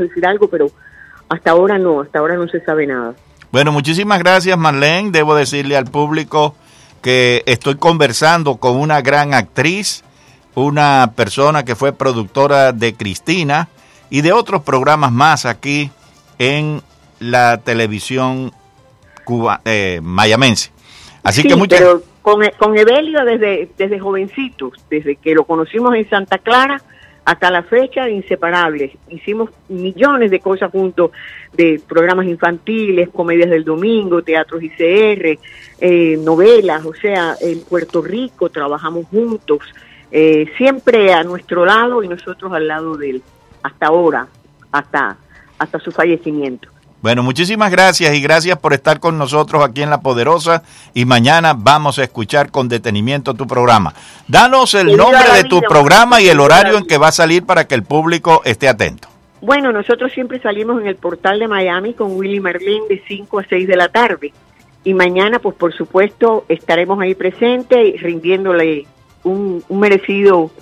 decir algo, pero hasta ahora no, hasta ahora no se sabe nada. Bueno, muchísimas gracias Marlene. Debo decirle al público que estoy conversando con una gran actriz, una persona que fue productora de Cristina y de otros programas más aquí en la televisión cuba, eh, mayamense. Así que muchas pero con, con Evelio desde, desde jovencitos, desde que lo conocimos en Santa Clara, hasta la fecha inseparables. Hicimos millones de cosas juntos, de programas infantiles, comedias del domingo, teatros ICR, eh, novelas, o sea, en Puerto Rico trabajamos juntos, eh, siempre a nuestro lado y nosotros al lado de él, hasta ahora, hasta, hasta su fallecimiento. Bueno, muchísimas gracias y gracias por estar con nosotros aquí en La Poderosa y mañana vamos a escuchar con detenimiento tu programa. Danos el nombre de tu programa y el horario en que va a salir para que el público esté atento. Bueno, nosotros siempre salimos en el portal de Miami con Willy Merlin de 5 a 6 de la tarde y mañana pues por supuesto estaremos ahí presentes rindiéndole un, un merecido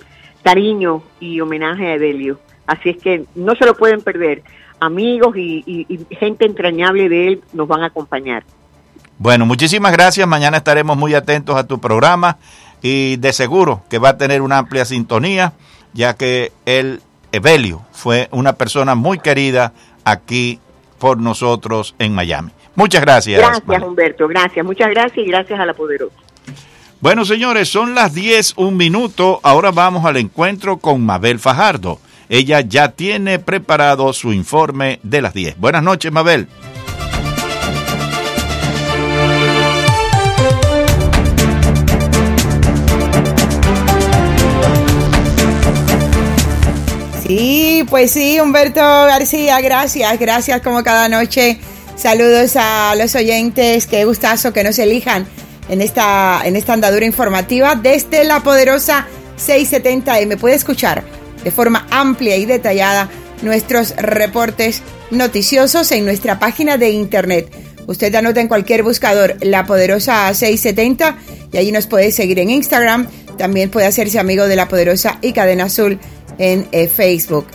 cariño y homenaje a Edelio. Así es que no se lo pueden perder amigos y, gente entrañable de él nos van a acompañar. Bueno, muchísimas gracias. Mañana estaremos muy atentos a tu programa y de seguro que va a tener una amplia sintonía, ya que el Evelio fue una persona muy querida aquí por nosotros en Miami. Muchas gracias. Gracias, Humberto. Gracias. Muchas gracias y gracias a la Poderosa. Bueno, señores, son las 10, un minuto. Ahora vamos al encuentro con Mabel Fajardo. Ella ya tiene preparado su informe de las 10. Buenas noches, Mabel. Sí, pues sí, Humberto García, gracias, gracias como cada noche. Saludos a los oyentes, qué gustazo que nos elijan en esta, en esta andadura informativa desde la poderosa 670M. Puede escuchar de forma amplia y detallada nuestros reportes noticiosos en nuestra página de internet. Usted anota en cualquier buscador La Poderosa 670 y ahí nos puede seguir en Instagram. También puede hacerse amigo de La Poderosa y Cadena Azul en eh, Facebook.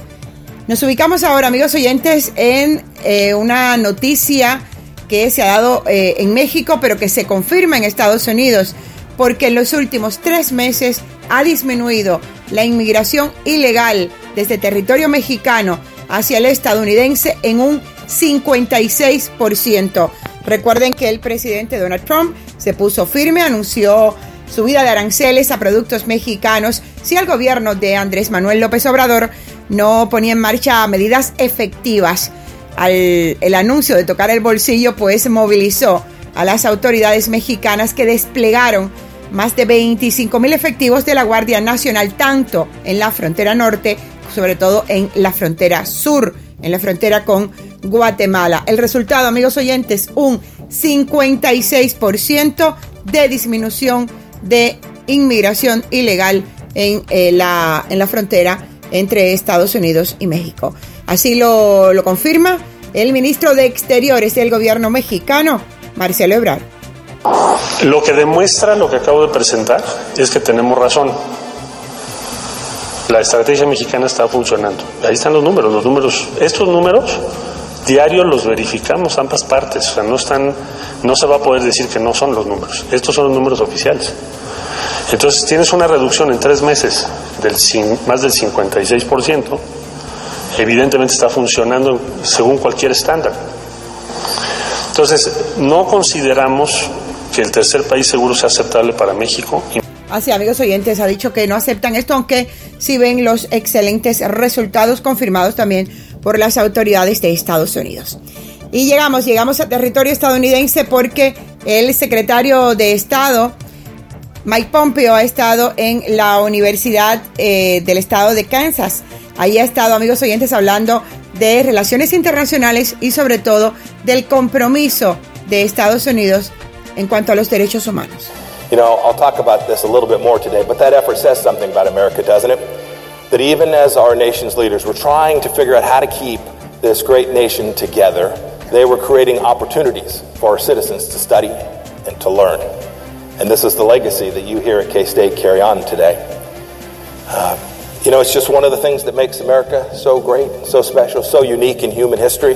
Nos ubicamos ahora, amigos oyentes, en eh, una noticia que se ha dado eh, en México, pero que se confirma en Estados Unidos, porque en los últimos tres meses ha disminuido la inmigración ilegal desde territorio mexicano hacia el estadounidense en un 56%. Recuerden que el presidente Donald Trump se puso firme, anunció subida de aranceles a productos mexicanos si el gobierno de Andrés Manuel López Obrador no ponía en marcha medidas efectivas. Al, el anuncio de tocar el bolsillo pues movilizó a las autoridades mexicanas que desplegaron más de 25 mil efectivos de la Guardia Nacional, tanto en la frontera norte, sobre todo en la frontera sur, en la frontera con Guatemala. El resultado, amigos oyentes, un 56% de disminución de inmigración ilegal en, eh, la, en la frontera entre Estados Unidos y México. Así lo, lo confirma el ministro de Exteriores del gobierno mexicano, Marcelo Ebrard. Lo que demuestra lo que acabo de presentar es que tenemos razón. La estrategia mexicana está funcionando. Ahí están los números, los números, estos números diarios los verificamos ambas partes, o sea, no están, no se va a poder decir que no son los números. Estos son los números oficiales. Entonces tienes una reducción en tres meses del más del 56%. Evidentemente está funcionando según cualquier estándar. Entonces, no consideramos que el tercer país seguro sea aceptable para México. Así, amigos oyentes, ha dicho que no aceptan esto, aunque sí ven los excelentes resultados confirmados también por las autoridades de Estados Unidos. Y llegamos, llegamos a territorio estadounidense porque el secretario de Estado, Mike Pompeo, ha estado en la Universidad eh, del Estado de Kansas. Ahí ha estado, amigos oyentes, hablando de relaciones internacionales y sobre todo del compromiso de Estados Unidos en cuanto a los derechos humanos. You know, I'll talk about this a little bit more today, but that effort says something about America, doesn't it? That even as our nation's leaders were trying to figure out how to keep this great nation together, they were creating opportunities for our citizens to study and to learn. And this is the legacy that you here at K State carry on today. Uh, You know, it's just one of the things that makes America so great, so special, so unique in human history.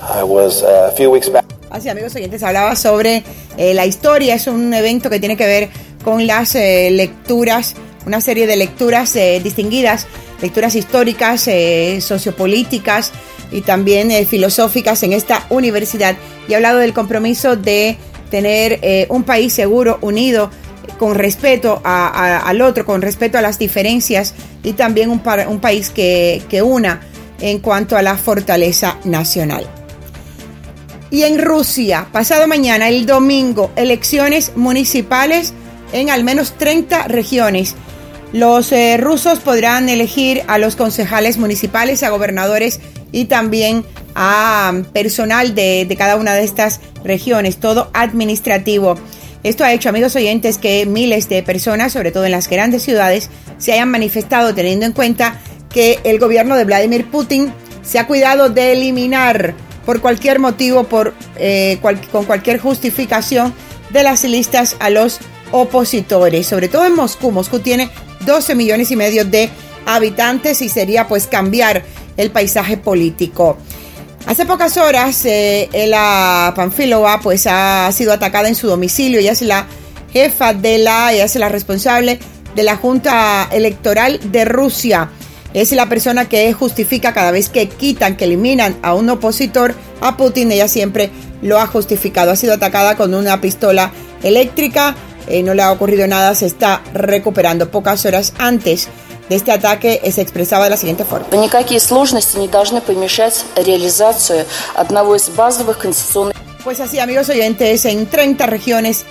I was uh, a few weeks back. Así, amigos oyentes, hablaba sobre eh, la historia. Es un evento que tiene que ver con las eh, lecturas, una serie de lecturas eh, distinguidas, lecturas históricas, eh, sociopolíticas y también eh, filosóficas en esta universidad. Y ha hablado del compromiso de tener eh, un país seguro, unido, con respeto a- a- al otro, con respeto a las diferencias y también un, pa- un país que, que una en cuanto a la fortaleza nacional. Y en Rusia, pasado mañana, el domingo, elecciones municipales en al menos 30 regiones. Los eh, rusos podrán elegir a los concejales municipales, a gobernadores y también a um, personal de, de cada una de estas regiones, todo administrativo. Esto ha hecho, amigos oyentes, que miles de personas, sobre todo en las grandes ciudades, se hayan manifestado teniendo en cuenta que el gobierno de Vladimir Putin se ha cuidado de eliminar por cualquier motivo, por, eh, con cualquier justificación de las listas a los opositores, sobre todo en Moscú. Moscú tiene 12 millones y medio de habitantes y sería pues cambiar el paisaje político. Hace pocas horas, eh, la Panfilova pues ha sido atacada en su domicilio. Ella es la jefa de la, ella es la responsable de la Junta Electoral de Rusia. Es la persona que justifica cada vez que quitan, que eliminan a un opositor a Putin. Ella siempre lo ha justificado. Ha sido atacada con una pistola eléctrica. Eh, no le ha ocurrido nada. Se está recuperando pocas horas antes de este ataque eh, se expresaba de la siguiente forma. Pues así, amigos oyentes, en 30 regiones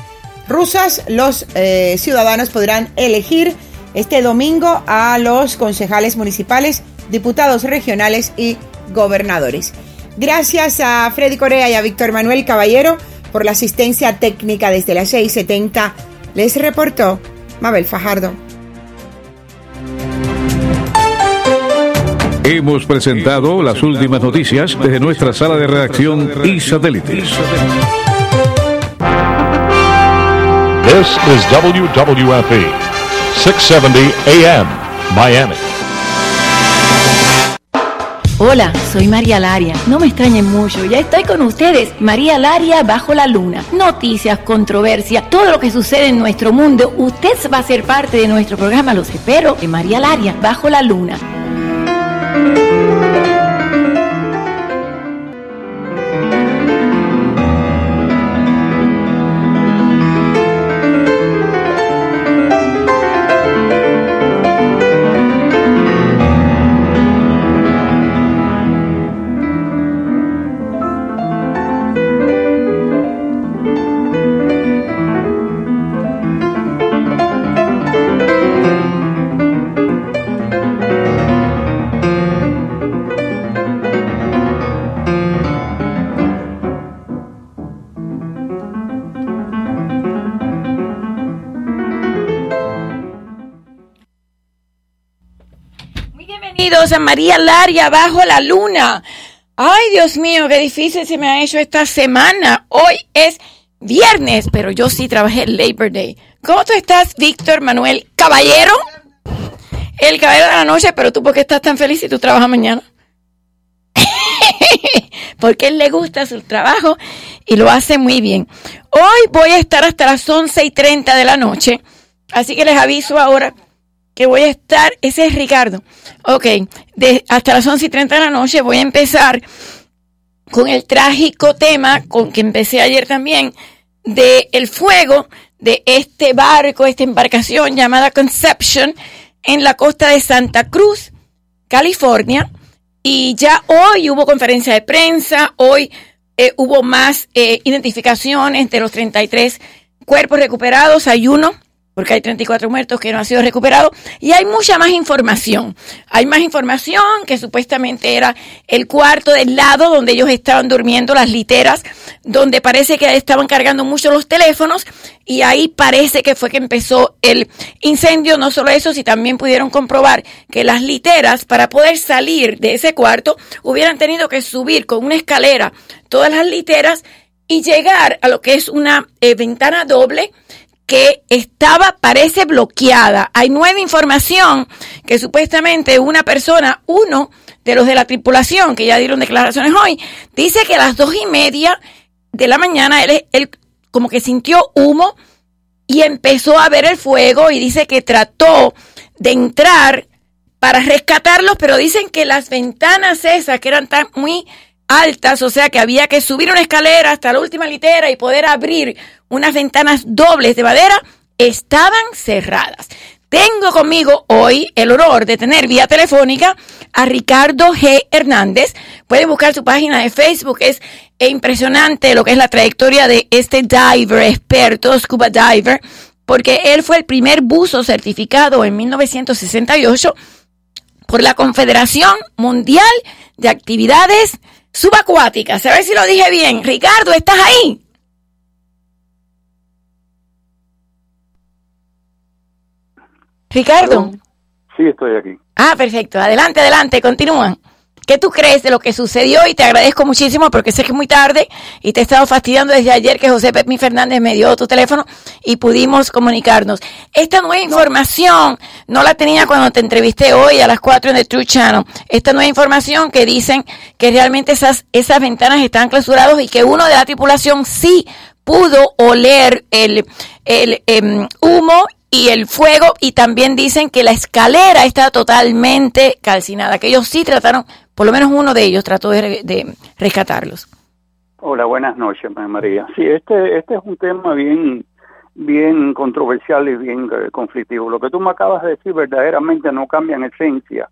rusas los eh, ciudadanos podrán elegir este domingo a los concejales municipales, diputados regionales y gobernadores. Gracias a Freddy Corea y a Víctor Manuel Caballero por la asistencia técnica desde las 6.70. Les reportó Mabel Fajardo. Hemos presentado las últimas noticias desde nuestra sala de redacción y satélites. This is WWFE, 670 AM, Miami. Hola, soy María Laria. No me extrañen mucho, ya estoy con ustedes. María Laria bajo la luna. Noticias, controversia, todo lo que sucede en nuestro mundo. Usted va a ser parte de nuestro programa, los espero, en María Laria bajo la luna. Bienvenidos a María Laria bajo la luna. Ay, Dios mío, qué difícil se me ha hecho esta semana. Hoy es viernes, pero yo sí trabajé Labor Day. ¿Cómo tú estás, Víctor Manuel Caballero? El caballero de la noche, pero tú, ¿por qué estás tan feliz si tú trabajas mañana? Porque él le gusta su trabajo y lo hace muy bien. Hoy voy a estar hasta las 11 y 30 de la noche, así que les aviso ahora que voy a estar, ese es Ricardo. Ok, de, hasta las 11 y 30 de la noche voy a empezar con el trágico tema con que empecé ayer también de el fuego de este barco, esta embarcación llamada Conception en la costa de Santa Cruz, California. Y ya hoy hubo conferencia de prensa, hoy eh, hubo más eh, identificaciones de los 33 cuerpos recuperados, hay uno porque hay 34 muertos que no han sido recuperados y hay mucha más información. Hay más información que supuestamente era el cuarto del lado donde ellos estaban durmiendo, las literas, donde parece que estaban cargando mucho los teléfonos y ahí parece que fue que empezó el incendio. No solo eso, si también pudieron comprobar que las literas para poder salir de ese cuarto hubieran tenido que subir con una escalera todas las literas y llegar a lo que es una eh, ventana doble que estaba, parece bloqueada. Hay nueva información que supuestamente una persona, uno de los de la tripulación, que ya dieron declaraciones hoy, dice que a las dos y media de la mañana él, él como que sintió humo y empezó a ver el fuego y dice que trató de entrar para rescatarlos, pero dicen que las ventanas esas que eran tan muy altas, o sea que había que subir una escalera hasta la última litera y poder abrir unas ventanas dobles de madera, estaban cerradas. Tengo conmigo hoy el honor de tener vía telefónica a Ricardo G. Hernández. Pueden buscar su página de Facebook. Es impresionante lo que es la trayectoria de este diver experto, scuba diver, porque él fue el primer buzo certificado en 1968 por la Confederación Mundial de Actividades Subacuáticas. A ver si lo dije bien. Ricardo, ¿estás ahí? Ricardo. Sí, estoy aquí. Ah, perfecto. Adelante, adelante, continúan. ¿Qué tú crees de lo que sucedió? Y te agradezco muchísimo porque sé que es muy tarde y te he estado fastidiando desde ayer que José Pepín Fernández me dio tu teléfono y pudimos comunicarnos. Esta nueva información no la tenía cuando te entrevisté hoy a las 4 en el True Channel. Esta nueva información que dicen que realmente esas, esas ventanas están clausuradas y que uno de la tripulación sí pudo oler el, el em, humo y el fuego y también dicen que la escalera está totalmente calcinada, que ellos sí trataron, por lo menos uno de ellos trató de, rescatarlos. Hola, buenas noches, María. Sí, este, este es un tema bien, bien controversial y bien eh, conflictivo. Lo que tú me acabas de decir verdaderamente no cambia en esencia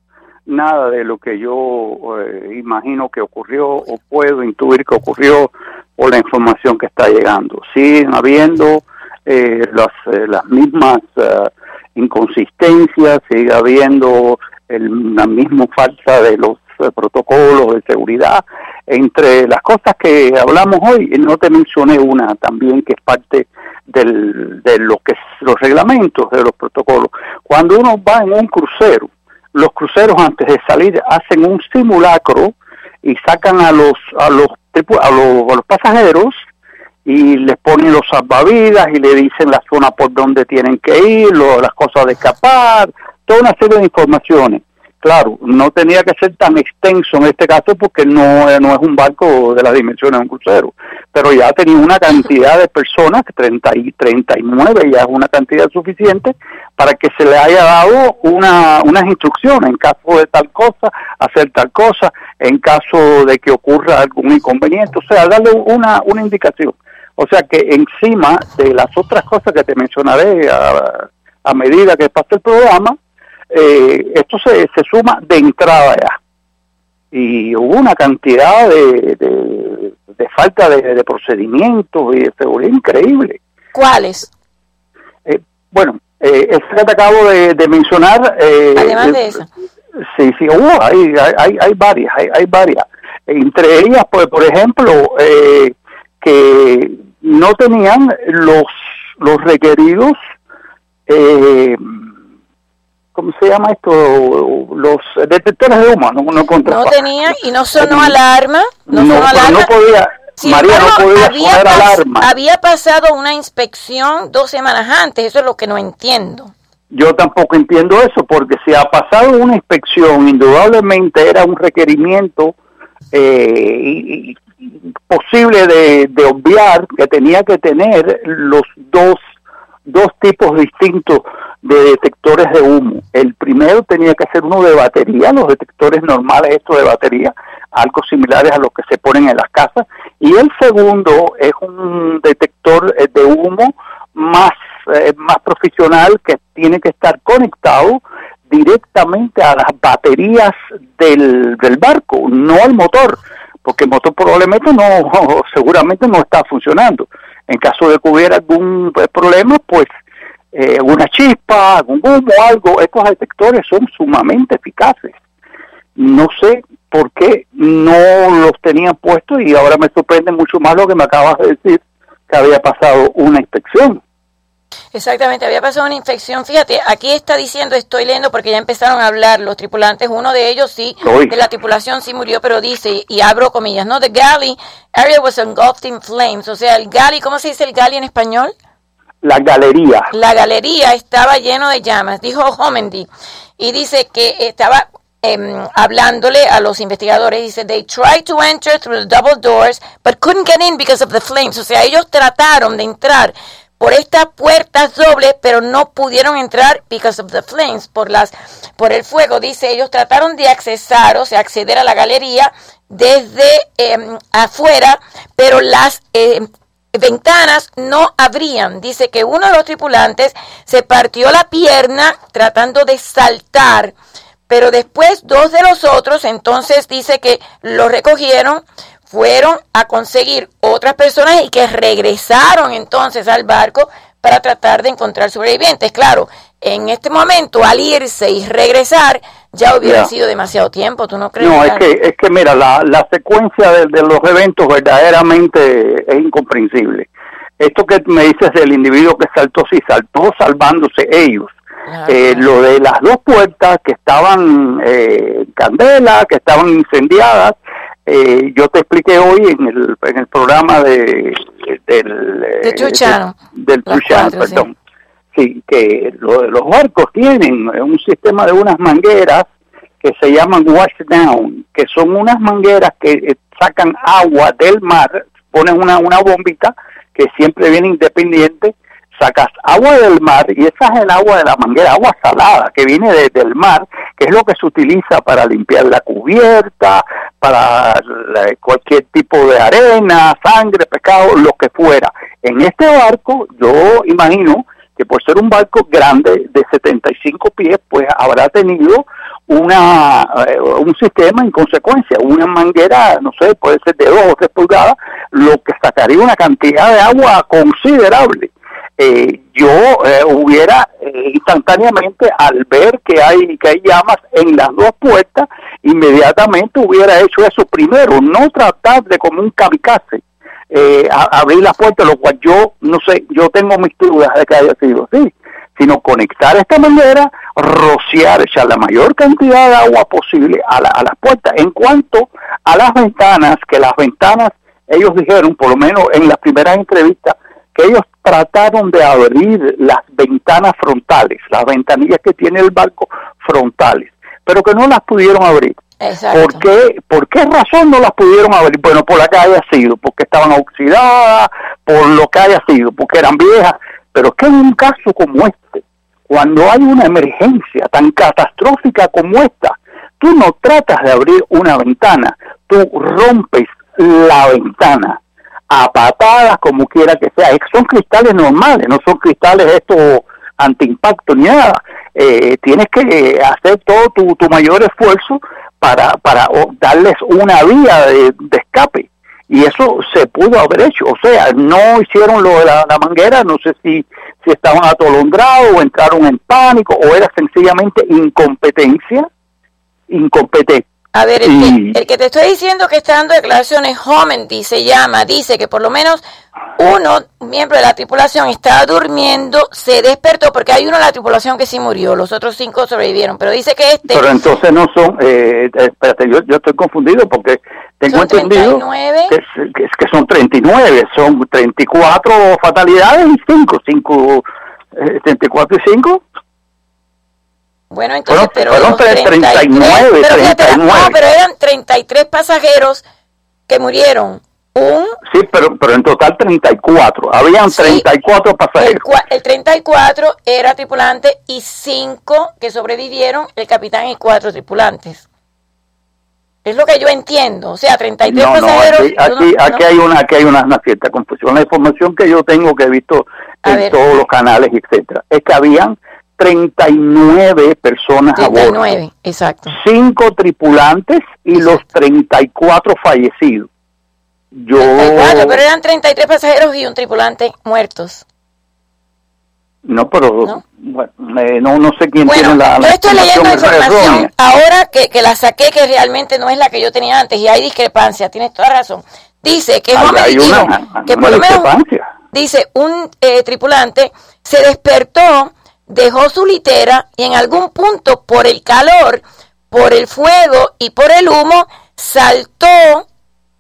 nada de lo que yo eh, imagino que ocurrió o puedo intuir que ocurrió o la información que está llegando. Siguen habiendo eh, las, eh, las mismas eh, inconsistencias, sigue habiendo el, la misma falta de los protocolos de seguridad. Entre las cosas que hablamos hoy, no te mencioné una también que es parte del, de lo que los reglamentos de los protocolos. Cuando uno va en un crucero, los cruceros antes de salir hacen un simulacro y sacan a los a los a los, a los pasajeros y les ponen los salvavidas y le dicen la zona por donde tienen que ir, las cosas de escapar, toda una serie de informaciones. Claro, no tenía que ser tan extenso en este caso porque no, no es un barco de las dimensiones de un crucero, pero ya tenía una cantidad de personas, 30 y 39 ya es una cantidad suficiente para que se le haya dado una, unas instrucciones en caso de tal cosa, hacer tal cosa, en caso de que ocurra algún inconveniente, o sea, darle una, una indicación. O sea que encima de las otras cosas que te mencionaré a, medida que pase el programa, eh, esto se, se suma de entrada ya. Y hubo una cantidad de, de, falta de, procedimientos y de seguridad increíble. ¿Cuáles? Eh, bueno, eh, que te acabo de, mencionar. Eh, Además de eso. Sí, sí, hay, hay, hay varias, hay, hay varias. Entre ellas, pues, por ejemplo, eh, que no tenían los, los requeridos, eh, ¿cómo se llama esto? Los detectores de humo, no, no, no tenían y no sonó alarma, no, sonó alarma. No podía, María no podía había sonar alarma. Había pasado una inspección dos semanas antes, eso es lo que no entiendo. Yo tampoco entiendo eso, porque si ha pasado una inspección, indudablemente era un requerimiento eh, y, posible de, de, obviar que tenía que tener los dos, dos tipos distintos de detectores de humo. El primero tenía que ser uno de batería, los detectores normales estos de batería, algo similares a los que se ponen en las casas, y el segundo es un detector eh, de humo más, eh, más profesional que tiene que estar conectado directamente a las baterías del, del barco, no al motor porque el motor probablemente no, seguramente no está funcionando. En caso de que hubiera algún pues, problema, pues eh, una chispa, algún humo, algo, estos detectores son sumamente eficaces. No sé por qué no los tenían puestos y ahora me sorprende mucho más lo que me acabas de decir, que había pasado una inspección. Exactamente, había pasado una infección. Fíjate, aquí está diciendo, estoy leyendo porque ya empezaron a hablar los tripulantes. Uno de ellos sí, de la tripulación sí murió, pero dice, y abro comillas, ¿no? The galley area was engulfed in flames. O sea, el galley, ¿cómo se dice el galley en español? La galería. La galería estaba lleno de llamas, dijo Homendy. Y dice que estaba eh, hablándole a los investigadores. Dice, they tried to enter through the double doors, but couldn't get in because of the flames. O sea, ellos trataron de entrar por estas puertas dobles, pero no pudieron entrar because of the flames, por las, por el fuego. Dice, ellos trataron de accesar, o sea, acceder a la galería desde eh, afuera, pero las eh, ventanas no abrían. Dice que uno de los tripulantes se partió la pierna tratando de saltar, pero después dos de los otros, entonces dice que lo recogieron, fueron a conseguir otras personas y que regresaron entonces al barco para tratar de encontrar sobrevivientes. Claro, en este momento al irse y regresar ya hubiera sido demasiado tiempo, ¿tú no crees? No, es que, es que mira, la, la secuencia de, de los eventos verdaderamente es incomprensible. Esto que me dices del individuo que saltó, sí, saltó salvándose ellos. Eh, lo de las dos puertas que estaban eh, candela, que estaban incendiadas, eh, yo te expliqué hoy en el, en el programa de, del, De eh, True Channel. del cuatro, perdón. Sí, que lo de los barcos tienen un sistema de unas mangueras que se llaman washdown, que son unas mangueras que eh, sacan agua del mar, ponen una, una bombita que siempre viene independiente, sacas agua del mar y esa es el agua de la manguera, agua salada que viene de- del mar, que es lo que se utiliza para limpiar la cubierta, para cualquier tipo de arena, sangre, pescado, lo que fuera. En este barco, yo imagino que por ser un barco grande de 75 pies, pues habrá tenido una eh, un sistema en consecuencia, una manguera, no sé, puede ser de dos o tres pulgadas, lo que sacaría una cantidad de agua considerable. Eh, yo eh, hubiera eh, instantáneamente al ver que hay que hay llamas en las dos puertas, inmediatamente hubiera hecho eso primero, no tratar de como un kamikaze eh, abrir la puerta, lo cual yo no sé, yo tengo mis dudas de que haya sido así, sino conectar esta manguera, rociar, echar la mayor cantidad de agua posible a, la- a las puertas. En cuanto a las ventanas, que las ventanas, ellos dijeron, por lo menos en las primeras entrevistas, que ellos trataron de abrir las ventanas frontales, las ventanillas que tiene el barco frontales, pero que no las pudieron abrir. Exacto. ¿Por qué, ¿Por qué razón no las pudieron abrir? Bueno, por la que haya sido, porque estaban oxidadas, por lo que haya sido, porque eran viejas. Pero es que en un caso como este, cuando hay una emergencia tan catastrófica como esta, tú no tratas de abrir una ventana, tú rompes la ventana a patadas, como quiera que sea. Son cristales normales, no son cristales estos antiimpacto ni nada. Eh, tienes que eh, hacer todo tu, tu mayor esfuerzo para, para darles una vía de, de escape. Y eso se pudo haber hecho. O sea, no hicieron lo de la, la manguera, no sé si, si estaban atolondrados o entraron en pánico o era sencillamente incompetencia. Incompetente. A ver, el, que, el que te estoy diciendo que está dando declaraciones, Homendy se llama, dice que por lo menos uno, un miembro de la tripulación, estaba durmiendo, se despertó, porque hay uno de la tripulación que sí murió, los otros cinco sobrevivieron, pero dice que este Pero entonces no son, eh, espérate, yo, yo estoy confundido porque tengo Son entendido 39. que, que, que son 39, son 34 fatalidades y 5, 5, eh, 34 y 5. Bueno, entonces, Fueron- pero fueron los 39, pero fíjate, 39. no, pero eran 33 pasajeros que murieron. Un, Sí, pero, pero en total 34. Habían Sí. 34 el, pasajeros. cua- el 34 era tripulante y 5 que sobrevivieron, el capitán y 4 tripulantes. Es lo que yo entiendo, o sea, 33 No, pasajeros. aquí, no- aquí, no- aquí hay una, aquí hay una, una cierta confusión. La información que yo tengo, que he visto en ver. todos los canales, etcétera, es que habían 39 personas a bordo. 39, exacto. cinco tripulantes y los 34 fallecidos. Yo 34, pero eran 33 pasajeros y un tripulante muertos. no, pero ¿No? bueno, eh, no, no sé quién Bueno, tiene la, la yo estoy leyendo información ahora que, que la saqué, que realmente no es la que yo tenía antes, y hay discrepancia, tienes toda razón. Dice que Hay- Homer hay una- que una por lo menos, dice, un eh, tripulante se despertó, dejó su litera y en algún punto por el calor, por el fuego y por el humo, saltó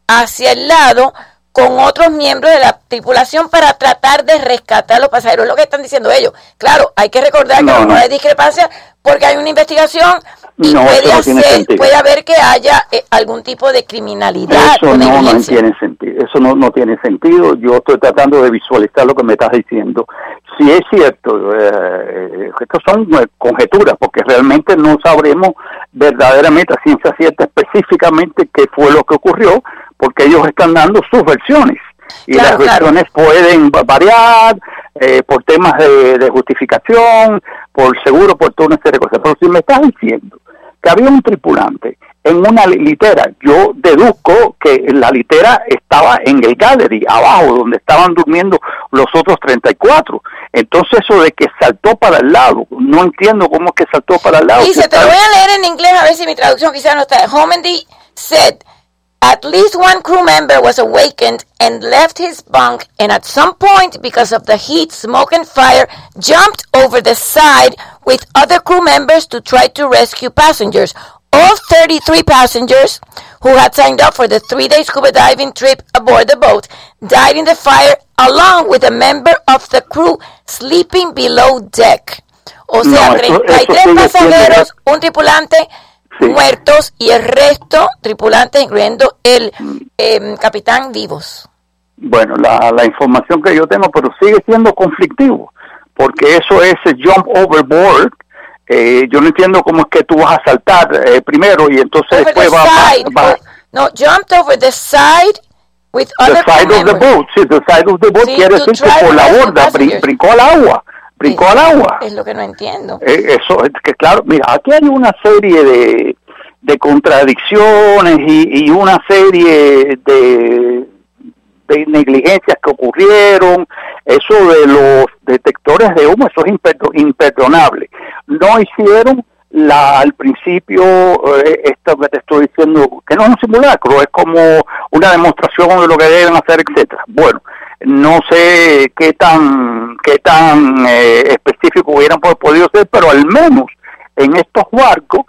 hacia el lado con otros miembros de la tripulación para tratar de rescatar a los pasajeros. Es lo que están diciendo ellos. Claro, hay que recordar que no, hay discrepancia porque hay una investigación y puede, hacer, puede haber que haya eh, algún tipo de criminalidad. Eso no, no tiene sentido. Eso no, no tiene sentido. Yo estoy tratando de visualizar lo que me estás diciendo. Si es cierto, eh, estas son eh, conjeturas, porque realmente no sabremos verdaderamente a ciencia cierta específicamente qué fue lo que ocurrió, porque ellos están dando sus versiones. Y las versiones pueden variar eh, por temas de, de, justificación, por seguro, por toda una serie de cosas. Pero si me estás diciendo que había un tripulante en una litera, yo deduzco que la litera estaba en el gallery, abajo, donde estaban durmiendo los otros 34. Entonces eso de que saltó para el lado, no entiendo cómo es que saltó para el lado. Dice, te lo voy a leer en inglés a ver si mi traducción quizás no está. Homendy said, At least one crew member was awakened and left his bunk and at some point, because of the heat, smoke and fire, jumped over the side with other crew members to try to rescue passengers. All 33 passengers who had signed up for the three-day scuba diving trip aboard the boat died in the fire along with a member of the crew sleeping below deck. O sea, no, 33 pasajeros, un tripulante muertos y el resto tripulantes, incluyendo el eh, capitán, vivos. Bueno, la, la información que yo tengo, pero sigue siendo conflictivo, porque eso es jump overboard. Eh, yo no entiendo cómo es que tú vas a saltar eh, primero y entonces después va, va, No, jumped over the side with other the side of the boat. Sí, the side of the boat quiere decir que por la borda brincó al agua brincó al agua. Es lo que no entiendo. Eh, eso es que claro, mira, aquí hay una serie de, de contradicciones y, y una serie de, de negligencias que ocurrieron, eso de los detectores de humo, eso es imperdonable. No hicieron la al principio eh, esto que te estoy diciendo que no es un simulacro es como una demostración de lo que deben hacer etcétera bueno no sé qué tan qué tan eh, específico hubieran podido ser, pero al menos en estos barcos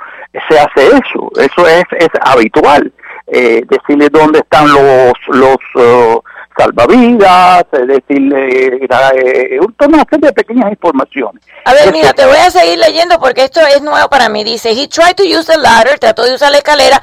se hace eso, eso es, es habitual, eh, decirle dónde están los los uh, salvavidas, decirle eh, una serie de pequeñas informaciones. A ver, mira, te voy a seguir leyendo porque esto es nuevo para mí. Dice, he tried to use the ladder, trató de usar la escalera,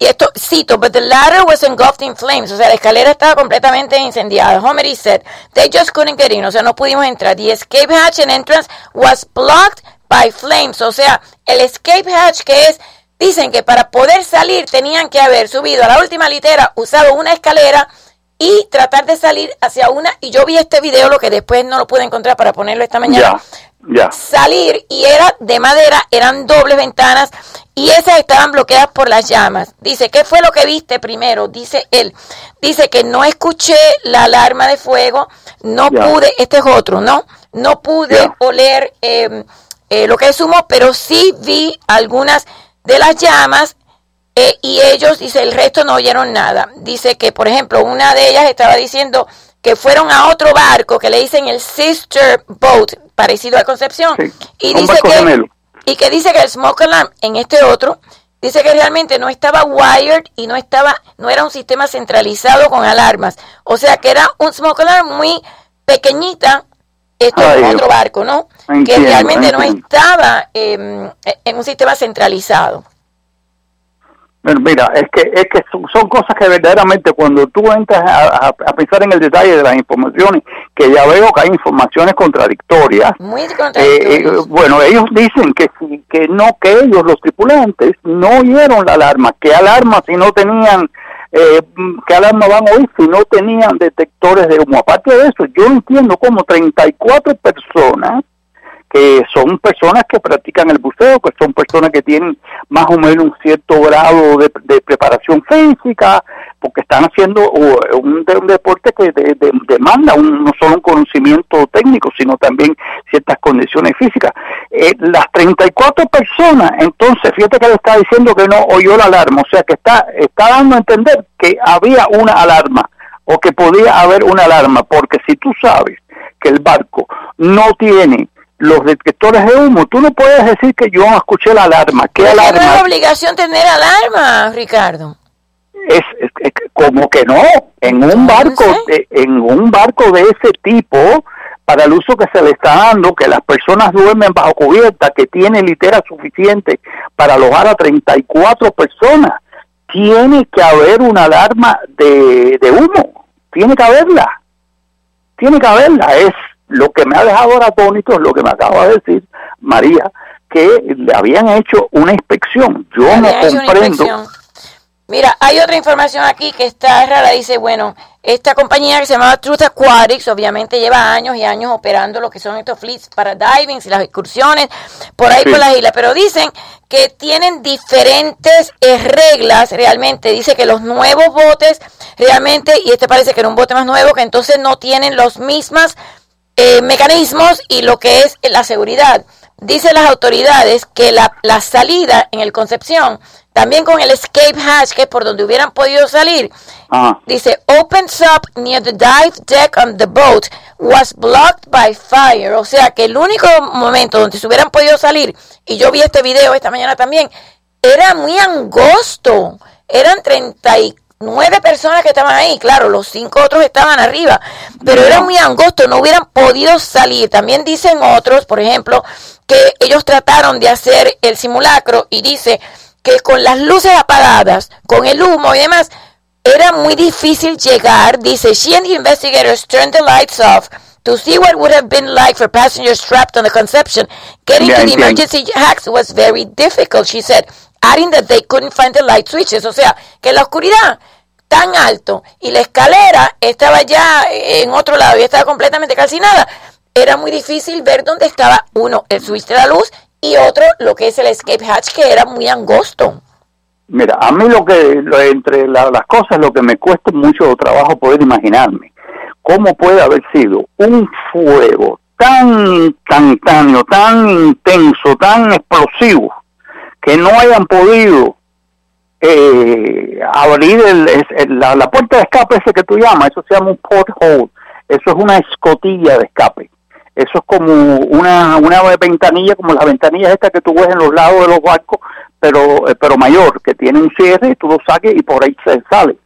y esto cito, but the ladder was engulfed in flames. O sea, la escalera estaba completamente incendiada. Homer said, they just couldn't get in. O sea, no pudimos entrar. The escape hatch and entrance was blocked by flames. O sea, el escape hatch que es, dicen que para poder salir tenían que haber subido a la última litera, usado una escalera y tratar de salir hacia una. Y yo vi este video, lo que después no lo pude encontrar para ponerlo esta mañana. Salir y era de madera, eran dobles ventanas y esas estaban bloqueadas por las llamas. Dice, ¿qué fue lo que viste primero? Dice él. Dice que no escuché la alarma de fuego, no pude, este es otro, ¿no? No pude oler em, eh, lo que es humo, pero sí vi algunas de las llamas eh, y ellos, dice, el resto no oyeron nada. Dice que, por ejemplo, una de ellas estaba diciendo que fueron a otro barco que le dicen el sister boat, parecido a Concepción, y dice que y que dice que el smoke alarm en este otro dice que realmente no estaba wired y no estaba no era un sistema centralizado con alarmas, o sea que era un smoke alarm muy pequeñita esto es otro barco, ¿no? que realmente no estaba em, en un sistema centralizado. Mira, es que es que son, cosas que verdaderamente cuando tú entras a, pensar en el detalle de las informaciones, que ya veo que hay informaciones contradictorias. Muy contradictorias. Eh, bueno, ellos dicen que que no, que ellos, los tripulantes, no oyeron la alarma. ¿Qué alarma si no tenían, eh, qué alarma van a oír si no tenían detectores de humo? Aparte de eso, yo entiendo como 34 personas que son personas que practican el buceo, que son personas que tienen más o menos un cierto grado de, preparación física, porque están haciendo un, deporte que demanda un, no solo un conocimiento técnico, sino también ciertas condiciones físicas. Eh, las 34 personas, entonces, fíjate que le está diciendo que no oyó la alarma, o sea que está, está dando a entender que había una alarma o que podía haber una alarma, porque si tú sabes que el barco no tiene los detectores de humo. Tú no puedes decir que yo escuché la alarma. ¿Qué alarma? No es obligación tener alarma, Ricardo. Es, como como que no, en un barco, de, en un barco de ese tipo, para el uso que se le está dando, que las personas duermen bajo cubierta, que tiene litera suficiente para alojar a 34 personas, tiene que haber una alarma de, de humo, tiene que haberla, tiene que haberla, es lo que me ha dejado ahora atónito, es lo que me acaba de decir María, que le habían hecho una inspección. Yo no comprendo. Mira, hay otra información aquí que está rara. Dice, bueno, esta compañía que se llama Truth Aquatics, obviamente lleva años y años operando lo que son estos fleets para diving y las excursiones por ahí por las islas, pero dicen que tienen diferentes eh, reglas realmente. Dice que los nuevos botes realmente, y este parece que era un bote más nuevo, que entonces no tienen los mismos eh, mecanismos y lo que es la seguridad. Dicen las autoridades que la, la salida en el Concepción también con el escape hatch, que es por donde hubieran podido salir, dice, opens up near the dive deck on the boat was blocked by fire. O sea que el único momento donde se hubieran podido salir, y yo vi este video esta mañana también, era muy angosto. Eran 39 personas que estaban ahí, claro, los cinco otros estaban arriba, pero era muy angosto, no hubieran podido salir. También dicen otros, por ejemplo, que ellos trataron de hacer el simulacro y dice, que con las luces apagadas, con el humo y demás, era muy difícil llegar. Dice, she and the investigators turned the lights off to see what would have been like for passengers trapped on the Conception. Getting to the emergency hacks was very difficult, she said, adding that they couldn't find the light switches. O sea, que la oscuridad tan alto y la escalera estaba ya en otro lado y estaba completamente calcinada, era muy difícil ver dónde estaba uno, el switch de la luz y otro lo que es el escape hatch que era muy angosto. Mira, a mí lo que entre las cosas lo que me cuesta mucho trabajo poder imaginarme cómo puede haber sido un fuego tan instantáneo, tan intenso, tan explosivo que no hayan podido eh, abrir el, la, la, puerta de escape ese que tú llamas, eso se llama un porthole, eso es una escotilla de escape. Eso es como una, una ventanilla, como las ventanillas estas que tú ves en los lados de los barcos, pero, eh, pero mayor, que tiene un cierre, tú lo saques y por ahí se sale.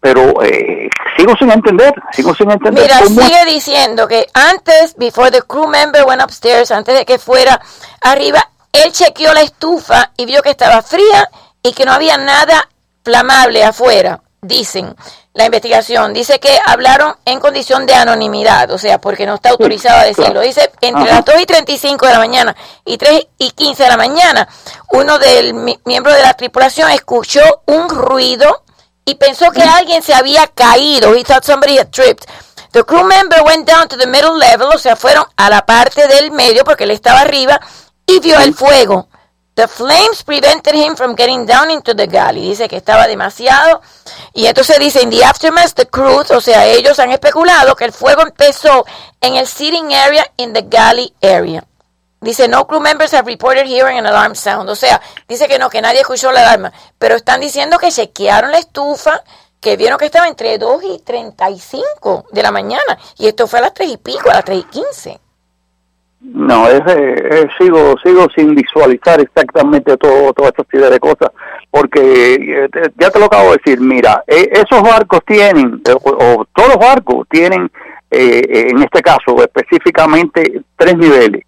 Pero eh, sigo sin entender, sigo sin entender. Mira, sigue diciendo que antes, before the crew member went upstairs, antes de que fuera arriba, él chequeó la estufa y vio que estaba fría y que no había nada flamable afuera, dicen la investigación. Dice que hablaron en condición de anonimidad, o sea, porque no está autorizado a decirlo. Dice, entre las 2 y 35 de la mañana y 3 y 15 de la mañana, uno del miembro de la tripulación escuchó un ruido y pensó que alguien se había caído. He thought somebody had tripped. The crew member went down to the middle level, o sea, fueron a la parte del medio porque él estaba arriba y vio el fuego. The flames prevented him from getting down into the galley. Dice que estaba demasiado. Y entonces dice, in the aftermath, the crew, o sea, ellos han especulado que el fuego empezó en el sitting area in the galley area. Dice, no crew members have reported hearing an alarm sound. O sea, dice que no, que nadie escuchó la alarma. Pero están diciendo que chequearon la estufa, que vieron que estaba entre 2 y 35 de la mañana. Y esto fue a las 3 y pico, a las 3 y 15. No, es, sigo sigo sin visualizar exactamente todo, toda esta serie de cosas, porque eh, ya te lo acabo de decir, mira, eh, esos barcos tienen, eh, o, todos los barcos tienen, en este caso específicamente, tres niveles.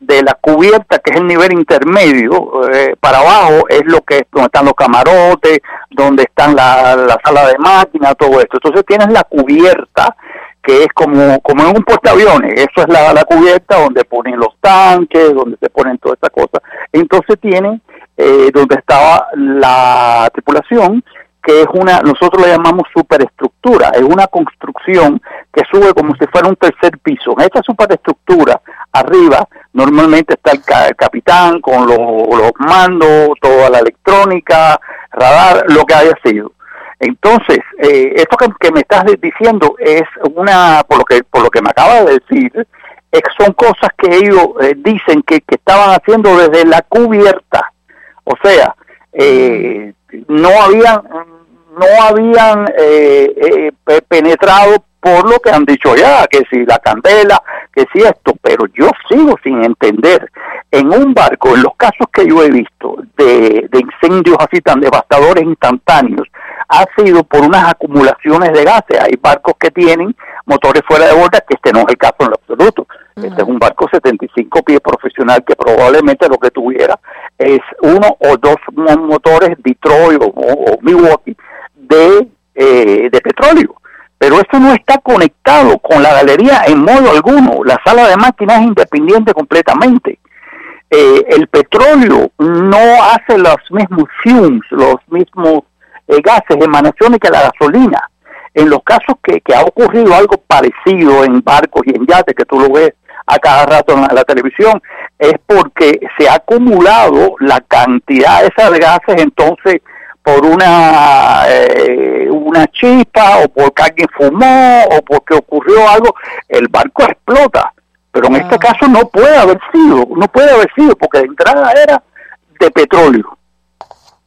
De la cubierta, que es el nivel intermedio, para abajo es lo que donde están los camarotes, donde están la, la sala de máquina, todo esto. Entonces tienes la cubierta, que es como, como en un portaaviones, eso es la, la cubierta donde ponen los tanques, donde se ponen todas estas cosas. Entonces tienen eh, donde estaba la tripulación, que es una, nosotros le llamamos superestructura, es una construcción que sube como si fuera un tercer piso. En esta superestructura, arriba, normalmente está el, capitán con los, los mandos, toda la electrónica, radar, lo que haya sido. Entonces, eh, esto que, me estás diciendo es una, por lo que, por lo que me acaba de decir, es, son cosas que ellos eh, dicen que, estaban haciendo desde la cubierta. O sea, eh, no habían, no habían penetrado por lo que han dicho ya, que si la candela, que si esto, pero yo sigo sin entender. En un barco, en los casos que yo he visto de, de incendios así tan devastadores instantáneos, ha sido por unas acumulaciones de gases. Hay barcos que tienen motores fuera de borda, que este no es el caso en lo absoluto. Este es un barco 75 pies profesional que probablemente lo que tuviera es uno o dos motores Detroit o, o Milwaukee de, eh, de petróleo. Pero esto no está conectado con la galería en modo alguno. La sala de máquinas es independiente completamente. Eh, el petróleo no hace los mismos fumes, los mismos eh, gases, emanaciones que la gasolina. En los casos que, que, ha ocurrido algo parecido en barcos y en yates, que tú lo ves a cada rato en la, televisión, es porque se ha acumulado la cantidad de gases, entonces por una eh, una chispa o porque alguien fumó o porque ocurrió algo, el barco explota. Pero en este caso no puede haber sido, no puede haber sido porque de entrada era de petróleo.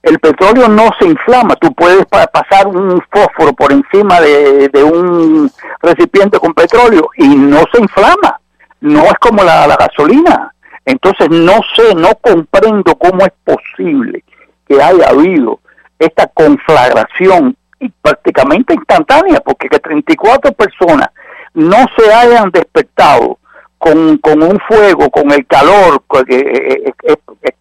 El petróleo no se inflama, tú puedes pasar un fósforo por encima de, un recipiente con petróleo y no se inflama no es como la, gasolina. Entonces no sé, no comprendo cómo es posible que haya habido esta conflagración y prácticamente instantánea, porque que 34 personas no se hayan despertado con, con un fuego, con el calor, es,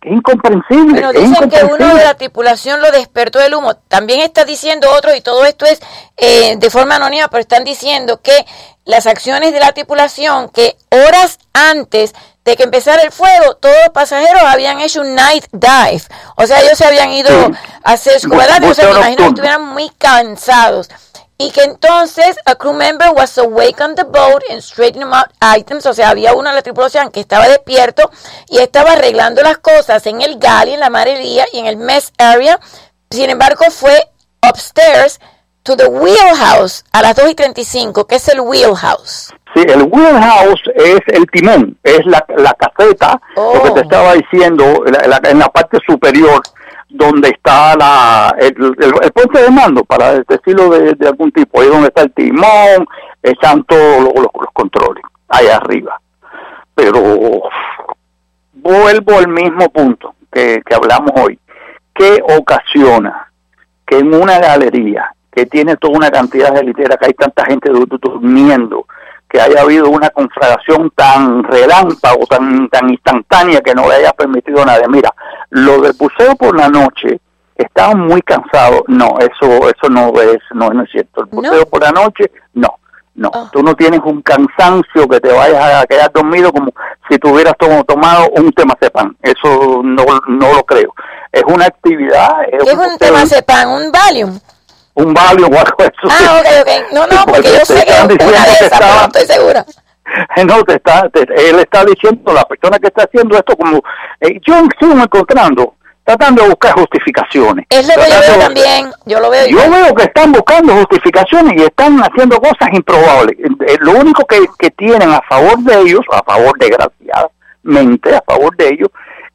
incomprensible. Pero dicen que uno de la tripulación lo despertó del humo. También está diciendo otro, y todo esto es eh, de forma anónima, pero están diciendo que las acciones de la tripulación, que horas antes de que empezara el fuego, todos los pasajeros habían hecho un night dive. O sea, ellos se habían ido a hacer su o sea, me imagino que estuvieran muy cansados y que entonces a crew member was awake on the boat and straightening out items, o sea, había uno de la tripulación que estaba despierto y estaba arreglando las cosas en el galley, en la marería y en el mess area. Sin embargo, fue upstairs to the wheelhouse a las 2 y 35, que es el wheelhouse. Sí, el wheelhouse es el timón, es la, la caseta, lo que te oh. estaba diciendo, en la parte superior donde está la, el, puente de mando, para decirlo de, de, algún tipo, ahí donde está el timón, están todos los, controles, ahí arriba. Pero vuelvo al mismo punto que, que hablamos hoy. ¿Qué ocasiona que en una galería que tiene toda una cantidad de literas, que hay tanta gente durmiendo, que haya habido una conflagración tan relámpago, tan, tan instantánea que no le haya permitido nada. Mira, lo del buceo por la noche, estaban muy cansados. No, eso eso no es no, es cierto. El buceo por la noche, no. No, ah. tú no tienes un cansancio que te vayas a quedar dormido como si tuvieras tomado un temazepam. Eso no, no lo creo. Es una actividad. Es ¿Qué es un, temazepam? ¿Un Valium? Un Valium o algo eso. Ah, ok, ok. No, no, porque, yo sé que una de esas, no estoy segura. No, te está, él está diciendo, la persona que está haciendo esto como, eh, yo sigo encontrando, tratando de buscar justificaciones. Es lo que yo veo también, yo lo veo. Yo veo que están buscando justificaciones y están haciendo cosas improbables. Eh, lo único que, que tienen a favor de ellos, a favor desgraciadamente, a favor de ellos,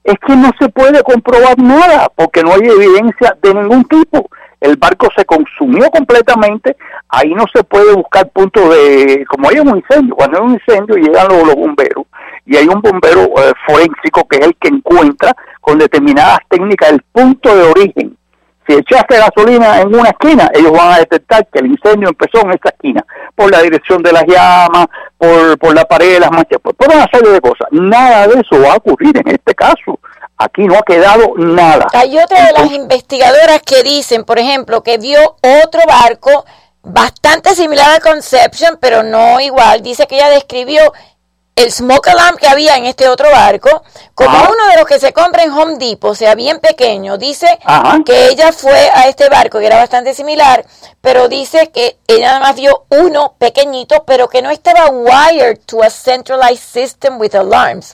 es que no se puede comprobar nada, porque no hay evidencia de ningún tipo el barco se consumió completamente, ahí no se puede buscar punto de, como hay un incendio, cuando hay un incendio llegan los, bomberos y hay un bombero eh, forénsico que es el que encuentra con determinadas técnicas el punto de origen. Si echaste gasolina en una esquina, ellos van a detectar que el incendio empezó en esa esquina, por la dirección de las llamas, por, por la pared de las manchas, por, por una serie de cosas. Nada de eso va a ocurrir en este caso. Aquí no ha quedado nada. Hay otra de las investigadoras que dicen, por ejemplo, que vio otro barco bastante similar a Conception, pero no igual. Dice que ella describió el smoke alarm que había en este otro barco como uno de los que se compra en Home Depot, o sea, bien pequeño. Dice que ella fue a este barco que era bastante similar, pero dice que ella nada más vio uno pequeñito, pero que no estaba wired to a centralized system with alarms.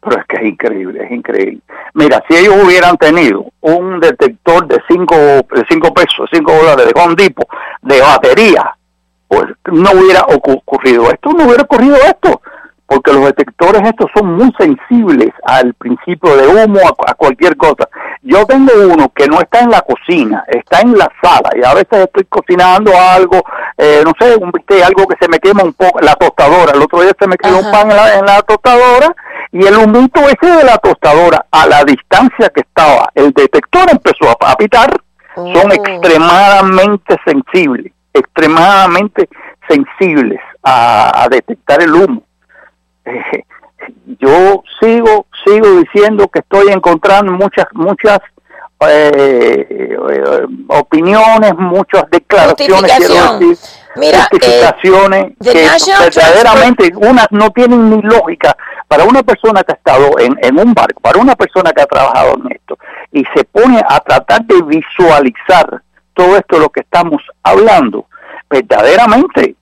Pero es que es increíble, es increíble. Mira, si ellos hubieran tenido un detector de 5 de cinco pesos, 5 dólares de Home Depot, de batería, pues no hubiera ocurrido esto, no hubiera ocurrido esto, porque los detectores estos son muy sensibles al principio de humo, a, cualquier cosa. Yo tengo uno que no está en la cocina, está en la sala, y a veces estoy cocinando algo, eh, no sé, un, algo que se me quema un poco, la tostadora, el otro día se me quedó un pan en la, en la tostadora, y el humito ese de la tostadora, a la distancia que estaba, el detector empezó a, pitar son extremadamente sensibles, extremadamente sensibles a, a detectar el humo. Eh, yo sigo sigo diciendo que estoy encontrando muchas muchas eh, eh, opiniones, muchas declaraciones, quiero decir, Mira, justificaciones the que verdaderamente unas no tienen ni lógica. Para una persona que ha estado en, en un barco, para una persona que ha trabajado en esto y se pone a tratar de visualizar todo esto de lo que estamos hablando, verdaderamente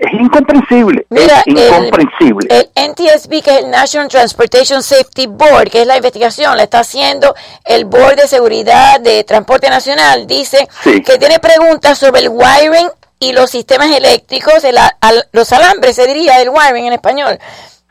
es incomprensible, Mira, es incomprensible. El, el NTSB, que es el National Transportation Safety Board, que es la investigación, la está haciendo el Board de Seguridad de Transporte Nacional, dice Sí. que tiene preguntas sobre el wiring y los sistemas eléctricos, el al- los alambres, se diría el wiring en español.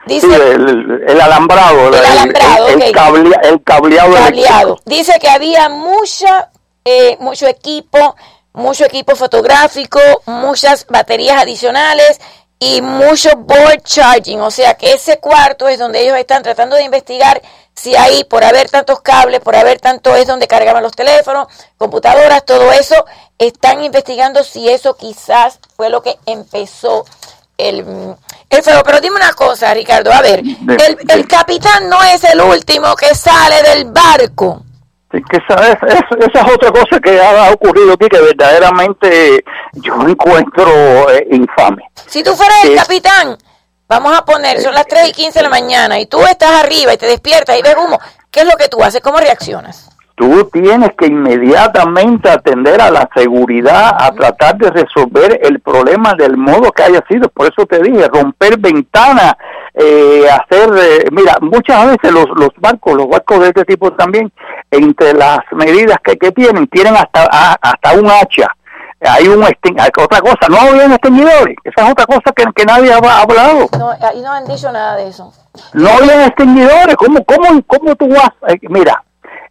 Dice Sí, el, el alambrado, El alambrado, el, ok. cablea- el cableado, cableado. Dice que había mucha, eh, mucho equipo, mucho equipo fotográfico, muchas baterías adicionales y mucho board charging. O sea que ese cuarto es donde ellos están tratando de investigar si ahí, por haber tantos cables, por haber tanto, es donde cargaban los teléfonos, computadoras, todo eso, están investigando si eso quizás fue lo que empezó el, el fuego. Pero dime una cosa, Ricardo, a ver, el, el capitán no es el último que sale del barco. Sí, que esa, es- es- esa es otra cosa que ha ocurrido aquí que verdaderamente yo encuentro eh, infame. Si tú fueras el capitán, vamos a poner, son las 3 y 15 de la mañana y tú estás arriba y te despiertas y ves humo, ¿qué es lo que tú haces? ¿Cómo reaccionas? Tú tienes que inmediatamente atender a la seguridad, a tratar de resolver el problema del modo que haya sido. Por eso te dije, romper ventanas, eh, hacer, eh, mira, muchas veces los, los barcos, los barcos de este tipo también, entre las medidas que, que tienen, tienen hasta, a- hasta un hacha. Hay un otra cosa, no habían extinguidores, esa es otra cosa que, que nadie ha ha hablado. No, ahí no han dicho nada de eso. No habían extinguidores. ¿Cómo, cómo, cómo tú vas? eh, mira,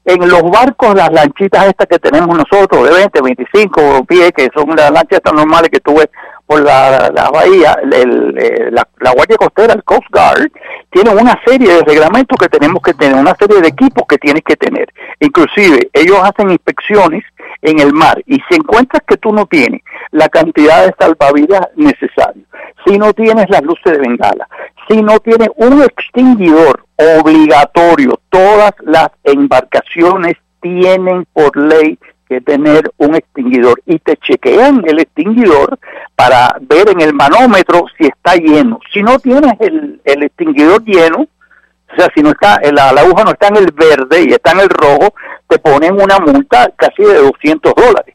en los barcos, las lanchitas estas que tenemos nosotros, de 20, 25 pies, que son las lanchas estas normales que tú ves por la, la bahía, el- eh, la, la Guardia Costera, el Coast Guard, tiene una serie de reglamentos que tenemos que tener, una serie de equipos que tienes que tener. Inclusive, ellos hacen inspecciones en el mar y si encuentras que tú no tienes la cantidad de salvavidas necesaria, si no tienes las luces de bengala, si no tienes un extinguidor obligatorio, todas las embarcaciones tienen por ley que tener un extinguidor y te chequean el extinguidor para ver en el manómetro si está lleno. Si no tienes el, el extinguidor lleno, o sea, si no está, la, la aguja no está en el verde y está en el rojo, te ponen una multa casi de 200 dólares.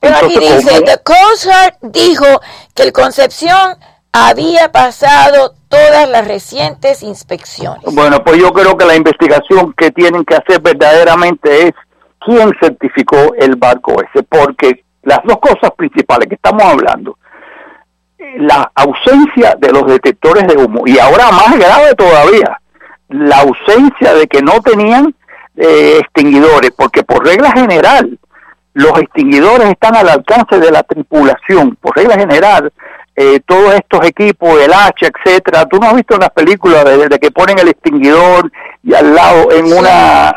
Pero aquí dice, The Coast Guard dijo que el Concepción había pasado todas las recientes inspecciones. Bueno, pues yo creo que la investigación que tienen que hacer verdaderamente es quién certificó el barco ese, porque las dos cosas principales que estamos hablando, la ausencia de los detectores de humo y ahora más grave todavía, la ausencia de que no tenían eh, extinguidores, porque por regla general los extinguidores están al alcance de la tripulación, por regla general eh, todos estos equipos, el hacha, etcétera. Tú no has visto en las películas de, de que ponen el extinguidor y al lado en una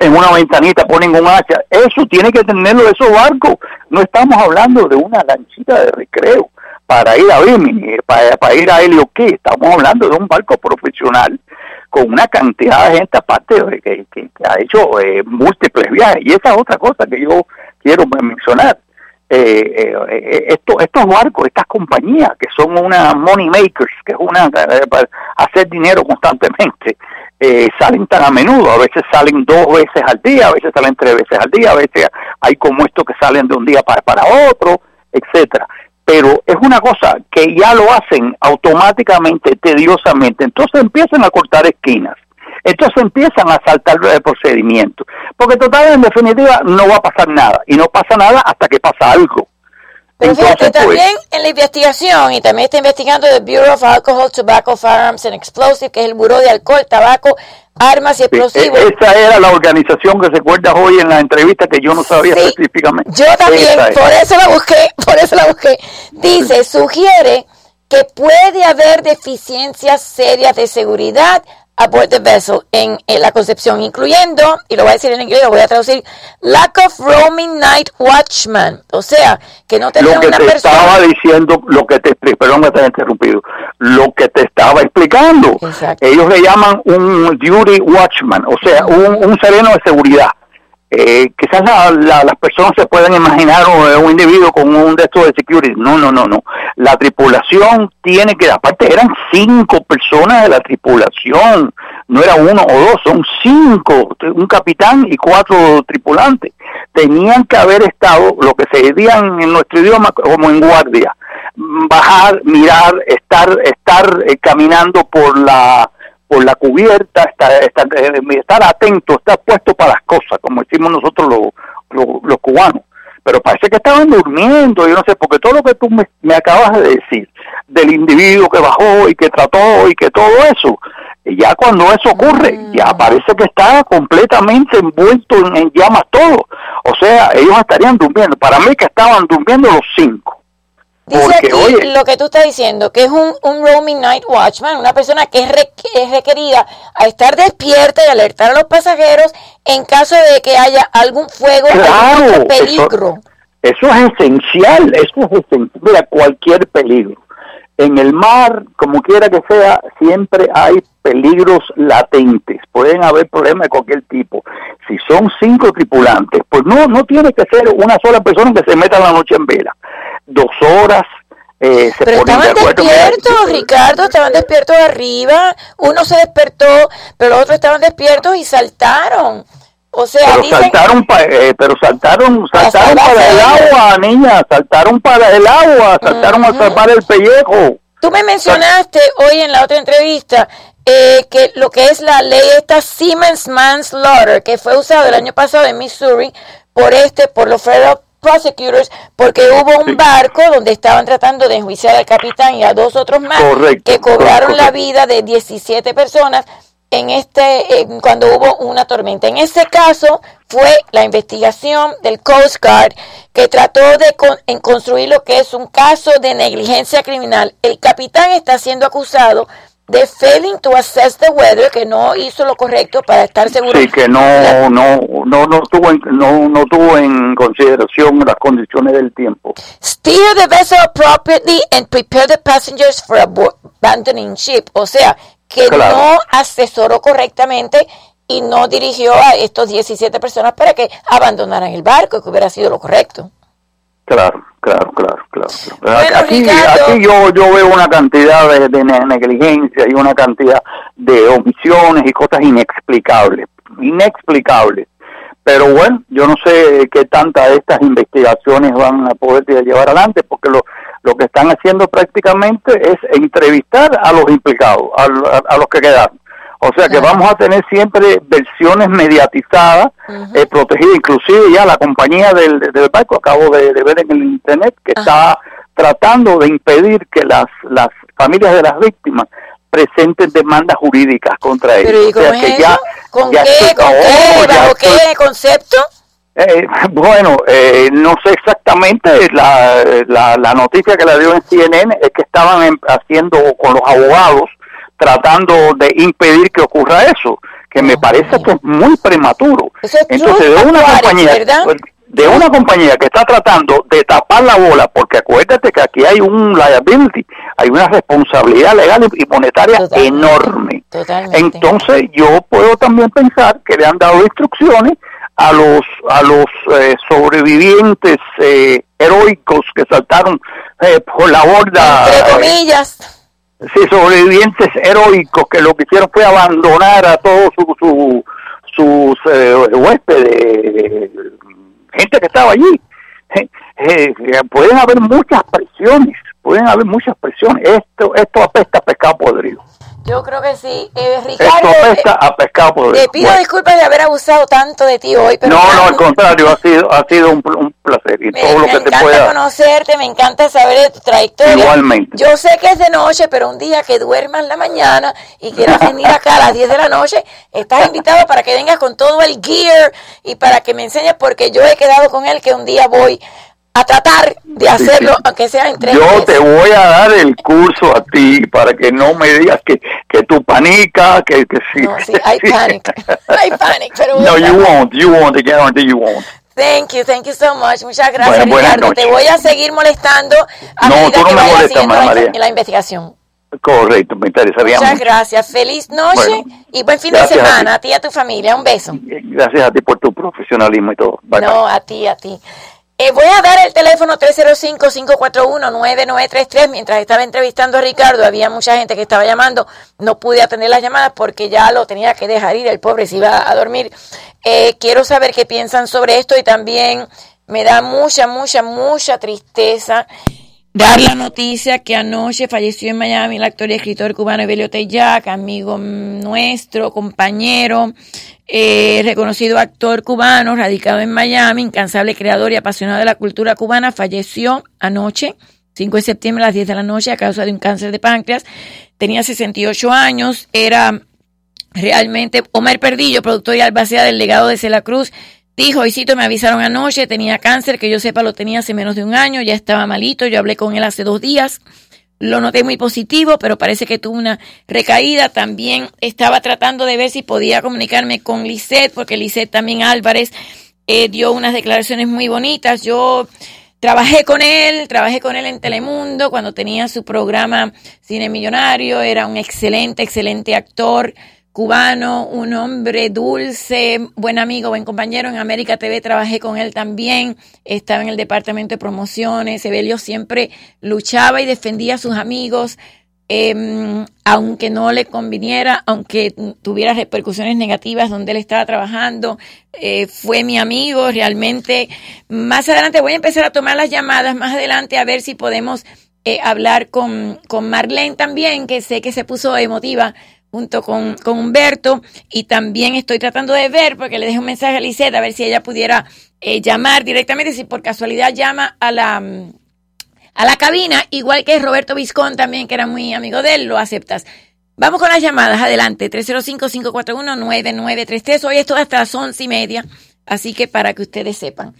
en una ventanita ponen un hacha. Eso tiene que tenerlo esos barcos. No estamos hablando de una lanchita de recreo para ir a Bimini, para, para ir a Helio Key. Estamos hablando de un barco profesional con una cantidad de gente aparte de- que, que- que ha hecho eh, múltiples viajes. Y esa es otra cosa que yo quiero mencionar. Eh, eh, eh, esto- estos barcos, estas compañías que son una money makers, que es una eh, para hacer dinero constantemente, salen tan a menudo, a veces salen dos veces al día, a veces salen tres veces al día, a veces hay como estos que salen de un día para, para otro, etcétera. Pero es una cosa que ya lo hacen automáticamente, tediosamente, entonces empiezan a cortar esquinas. Entonces empiezan a saltar el procedimiento. Porque total, en definitiva, no va a pasar nada. Y no pasa nada hasta que pasa algo. Pero fíjate, pues, también en la investigación, y también está investigando el Bureau of Alcohol, Tobacco, Firearms and Explosives, que es el Buró de Alcohol, Tabaco, Armas y e- Explosivos. esa era la organización que se acuerdas hoy en la entrevista que yo no sabía Sí. específicamente. Yo también, Esa por eso la busqué, por eso la busqué. Dice, sugiere que puede haber deficiencias serias de seguridad aboard the vessel en, en, la concepción, incluyendo, y lo voy a decir en inglés, lo voy a traducir, lack of roaming night watchman. O sea, que no tenía lo que una te persona. estaba diciendo, lo que te perdón me te interrumpido, lo que te estaba explicando. Exacto. Ellos le llaman un duty watchman, o sea, un, un sereno de seguridad. Eh, quizás la- la- las personas se pueden imaginar un, individuo con un de de security. No, no, no, no. La tripulación tiene que, aparte eran cinco personas de la tripulación, no era uno o dos, son cinco, un capitán y cuatro tripulantes. Tenían que haber estado, lo que se dirían en nuestro idioma, como en guardia. Bajar, mirar, estar, estar eh, caminando por la por la cubierta, estar, estar, eh, estar atento, estar puesto para las cosas, como decimos nosotros los, los, los cubanos. Pero parece que estaban durmiendo, yo no sé, porque todo lo que tú me, me acabas de decir, del individuo que bajó y que trató y que todo eso, ya cuando eso ocurre, ya parece que está completamente envuelto en, en llamas todo. O sea, ellos estarían durmiendo. Para mí que estaban durmiendo los cinco. Dice Porque, aquí oye- lo que tú estás diciendo, que es un, un roaming night watchman, una persona que es, re- es requerida a estar despierta y alertar a los pasajeros en caso de que haya algún fuego, algún Claro, otro eso- peligro. Eso es esencial, eso es esencial. Mira, cualquier peligro. En el mar, como quiera que sea, siempre hay peligros latentes. Pueden haber problemas de cualquier tipo. Si son cinco tripulantes, pues no, no tiene que ser una sola persona que se meta la noche en vela. Dos horas, eh, se Pero de estaban despiertos, Ricardo, estaban despiertos arriba, uno se despertó, pero los otros estaban despiertos y saltaron. O sea, pero dicen, saltaron, pa- eh, pero saltaron, Para saltaron para el agua, niña, saltaron para el agua, saltaron a salvar el pellejo. Tú me mencionaste hoy en la otra entrevista eh, que lo que es la ley esta Siemens Manslaughter, que fue usada el año pasado en Missouri por este, por los federal prosecutors, porque hubo un barco donde estaban tratando de enjuiciar al capitán y a dos otros más Correcto, que cobraron la vida de 17 personas en este eh, cuando hubo una tormenta. En este caso fue la investigación del Coast Guard que trató de con- en construir lo que es un caso de negligencia criminal. El capitán está siendo acusado de failing to assess the weather, que no hizo lo correcto para estar seguro. Sí, que no, no, no, no tuvo, en, no, no tuvo en consideración las condiciones del tiempo. Steer the vessel appropriately and prepare the passengers for abandoning ship. O sea, que Claro. no asesoró correctamente y no dirigió a estos 17 personas para que abandonaran el barco, que hubiera sido lo correcto. Claro, claro, claro, claro. Bueno, aquí, aquí yo, yo veo una cantidad de, de ne- negligencia y una cantidad de omisiones y cosas inexplicables, inexplicables. Pero bueno, yo no sé qué tantas de estas investigaciones van a poder llevar adelante, porque lo, lo que están haciendo prácticamente es entrevistar a los implicados, a, a- a los que quedaron. O sea que vamos a tener siempre versiones mediatizadas, eh, protegidas, inclusive ya la compañía del, del barco, acabo de, de ver en el internet, que está tratando de impedir que las, las familias de las víctimas presenten demandas jurídicas contra ellos. Pero ¿y O cómo sea es que eso? ya- ¿Con ya qué? estoy- ¿Con oh, qué? ya ¿Bajo estoy- qué concepto? eh, bueno, eh, no sé exactamente, la, la, la noticia que la dio en CNN es que estaban haciendo con los abogados, tratando de impedir que ocurra eso, que me parece que es muy prematuro. Es Entonces, de una compañía, ¿verdad? de una compañía que está tratando de tapar la bola, porque acuérdate que aquí hay un liability, hay una responsabilidad legal y monetaria Totalmente, enorme. totalmente. Entonces yo puedo también pensar que le han dado instrucciones a los a los eh, sobrevivientes eh, heroicos que saltaron eh, por la borda. Entre eh, comillas. Sí, sobrevivientes heroicos que lo que hicieron fue abandonar a todos su, su- sus eh, huéspedes, eh, gente que estaba allí. Eh, eh, pueden haber muchas presiones, pueden haber muchas presiones. Esto esto apesta a pescado podrido. Yo creo que sí. Eh, Esto Ricardo, apesta eh, a pescado podrido. te pido Bueno. disculpas de haber abusado tanto de ti hoy, pero no, no, al contrario, ha sido, ha sido un, pl- un placer y Me, todo lo me que te encanta pueda. conocerte, me encanta saber de tu trayectoria. Igualmente. Yo sé que es de noche, pero un día que duermas la mañana y quieras venir acá a las 10 de la noche, estás invitado para que vengas con todo el gear y para que me enseñes, porque yo he quedado con él que un día voy a tratar de hacerlo, aunque sea en tres Yo meses. te voy a dar el curso a ti para que no me digas que, que tú panicas, que, que sí. No, sí, I panic. I panic, pero No, you won't, you won't, I guarantee you won't. Thank you, thank you so much. Muchas gracias, Bueno, Ricardo. Te noches. voy a seguir molestando a No, medida tú no que me vaya molestas, haciendo la, María. la investigación. Correcto, me interesaría Muchas mucho. gracias. Feliz noche Bueno, y buen fin de a ti. semana. A ti y a tu familia. Un beso. Gracias a ti por tu profesionalismo y todo. Bye, no, a ti, a ti. Eh, voy a dar el teléfono 305-541-9933. Mientras estaba entrevistando a Ricardo, había mucha gente que estaba llamando. No pude atender las llamadas porque ya lo tenía que dejar ir. El pobre se iba a dormir. Eh, quiero saber qué piensan sobre esto y también me da mucha, mucha, mucha tristeza dar la noticia que anoche falleció en Miami el actor y escritor cubano Evelio Tellac, amigo nuestro, compañero, eh, reconocido actor cubano, radicado en Miami, incansable creador y apasionado de la cultura cubana, falleció anoche, 5 de septiembre a las 10 de la noche a causa de un cáncer de páncreas. Tenía 68 años, era realmente Omar Perdillo, productor y albacea del legado de Cela Cruz, Dijo, Hoycito, me avisaron anoche, tenía cáncer, que yo sepa lo tenía hace menos de un año, ya estaba malito, yo hablé con él hace dos días, lo noté muy positivo, pero parece que tuvo una recaída. También estaba tratando de ver si podía comunicarme con Lisette, porque Lisette también Álvarez eh, dio unas declaraciones muy bonitas. Yo trabajé con él, trabajé con él en Telemundo cuando tenía su programa Cine Millonario, era un excelente, excelente actor cubano, un hombre dulce, buen amigo, buen compañero. En América TV trabajé con él también, estaba en el departamento de promociones. Evelio siempre luchaba y defendía a sus amigos, eh, aunque no le conviniera, aunque tuviera repercusiones negativas donde él estaba trabajando. Eh, fue mi amigo, realmente. Más adelante voy a empezar a tomar las llamadas, más adelante a ver si podemos eh, hablar con, con Marlene también, que sé que se puso emotiva junto con, con, Humberto y también estoy tratando de ver porque le dejé un mensaje a Lisette a ver si ella pudiera eh, llamar directamente si por casualidad llama a la a la cabina igual que Roberto Vizcón también que era muy amigo de él lo aceptas. Vamos con las llamadas adelante 305-541-9933 hoy esto hasta las once y media así que para que ustedes sepan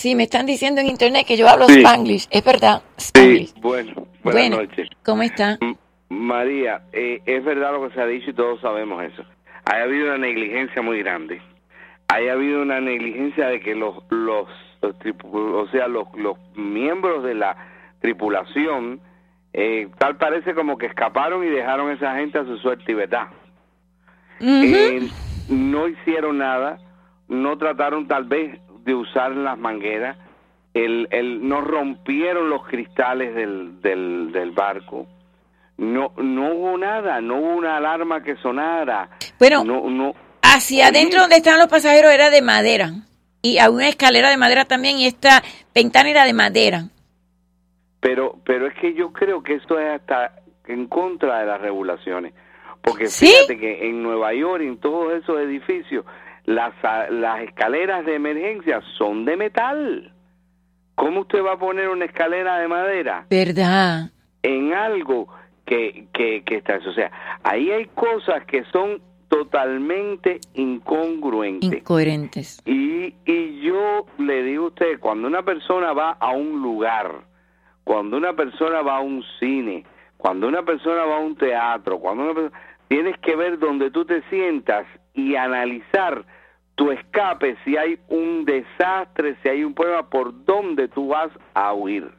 Sí, me están diciendo en internet que yo hablo Sí. Spanglish. Es verdad. Sí, bueno, buenas Bueno. noches. ¿Cómo está? M- María, eh, es verdad lo que se ha dicho y todos sabemos eso. Ha habido una negligencia muy grande. Ha habido una negligencia de que los, los, los o sea, los, los miembros de la tripulación, eh, tal parece como que escaparon y dejaron a esa gente a su suerte y verdad. Eh, no hicieron nada, no trataron tal vez de usar las mangueras, el, el, no rompieron los cristales del, del, del barco, no, no hubo nada, no hubo una alarma que sonara. Bueno, no, no, Hacia adentro donde estaban los pasajeros era de madera. Y había una escalera de madera también y esta ventana era de madera. pero, pero es que yo creo que esto es hasta en contra de las regulaciones. Porque ¿Sí? fíjate que en Nueva York, en todos esos edificios, las, las escaleras de emergencia son de metal. ¿Cómo usted va a poner una escalera de madera? ¿Verdad? en algo que, que, que está eso. O sea, ahí hay cosas que son totalmente incongruentes. Incoherentes. Y, y yo le digo a usted, cuando una persona va a un lugar, cuando una persona va a un cine, cuando una persona va a un teatro, cuando una persona, tienes que ver donde tú te sientas y analizar tu escape, si hay un desastre, si hay un problema, por dónde tú vas a huir.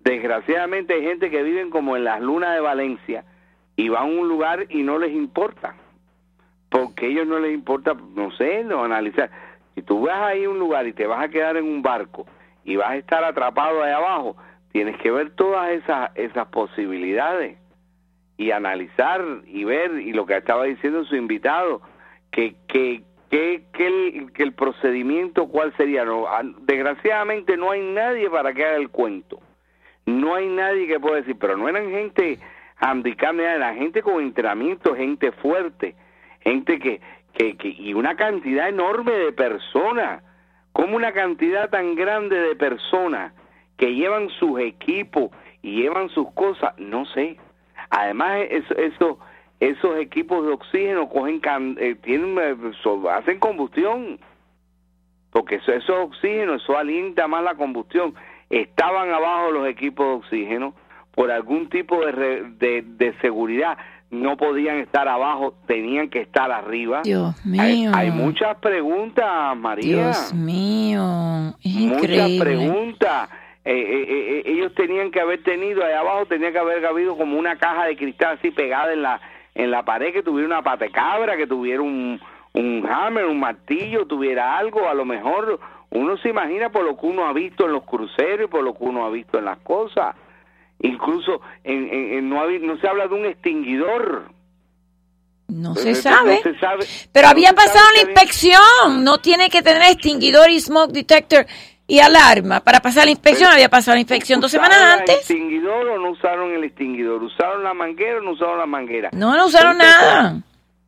Desgraciadamente hay gente que viven como en las lunas de Valencia y van a un lugar y no les importa. Porque a ellos no les importa, no sé, no analizar. Si tú vas ahí a un lugar y te vas a quedar en un barco y vas a estar atrapado ahí abajo, tienes que ver todas esas, esas posibilidades y analizar y ver, y lo que estaba diciendo su invitado, que, que, que, que, el, que el procedimiento cuál sería. No, ah, desgraciadamente no hay nadie para que haga el cuento. No hay nadie que pueda decir, pero no eran gente handicap, eran gente con entrenamiento, gente fuerte, gente que, que, que, y una cantidad enorme de personas, como una cantidad tan grande de personas que llevan sus equipos y llevan sus cosas, no sé. Además, eso esos equipos de oxígeno cogen can- eh, tienen eh, hacen combustión porque eso, eso es oxígeno eso alienta más la combustión estaban abajo los equipos de oxígeno por algún tipo de, re- de, de seguridad no podían estar abajo tenían que estar arriba Dios hay, mío. hay muchas preguntas María Dios mío, es muchas increíble. preguntas. Eh, eh, eh, ellos tenían que haber tenido allá abajo tenía que haber habido como una caja de cristal así pegada en la en la pared que tuviera una patecabra, que tuviera un un hammer, un martillo, tuviera algo, a lo mejor uno se imagina por lo que uno ha visto en los cruceros y por lo que uno ha visto en las cosas. Incluso en, en- en- no, no se habla de un extinguidor. No Eh, se sabe. no se sabe. Pero No había pasado la había- inspección. No tiene que tener extinguidor y smoke detector y alarma. Para pasar la inspección, había pasado la inspección dos semanas ¿Usaron el antes. extinguidor o no usaron el extinguidor? ¿Usaron la manguera o no usaron la manguera? No, no usaron Entonces, nada.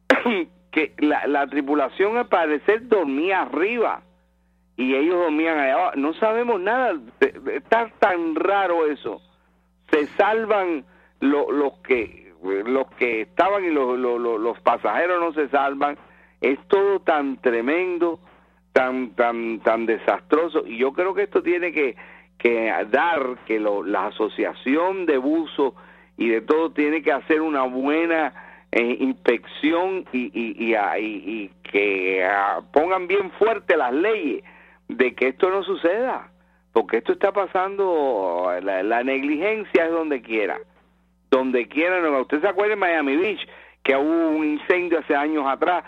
que la, la tripulación al parecer dormía arriba y ellos dormían allá abajo. No sabemos nada, está tan raro eso. Se salvan lo- los que los que estaban y los, los- los pasajeros no se salvan. Es todo tan tremendo, tan tan tan desastroso y yo creo que esto tiene que que dar que lo- la asociación de buzo y de todo tiene que hacer una buena eh, inspección y, y, y, y- que pongan bien fuerte las leyes de que esto no suceda, porque esto está pasando, la, la negligencia es donde quiera, donde quiera. no, Usted se acuerda en Miami Beach que hubo un incendio hace años atrás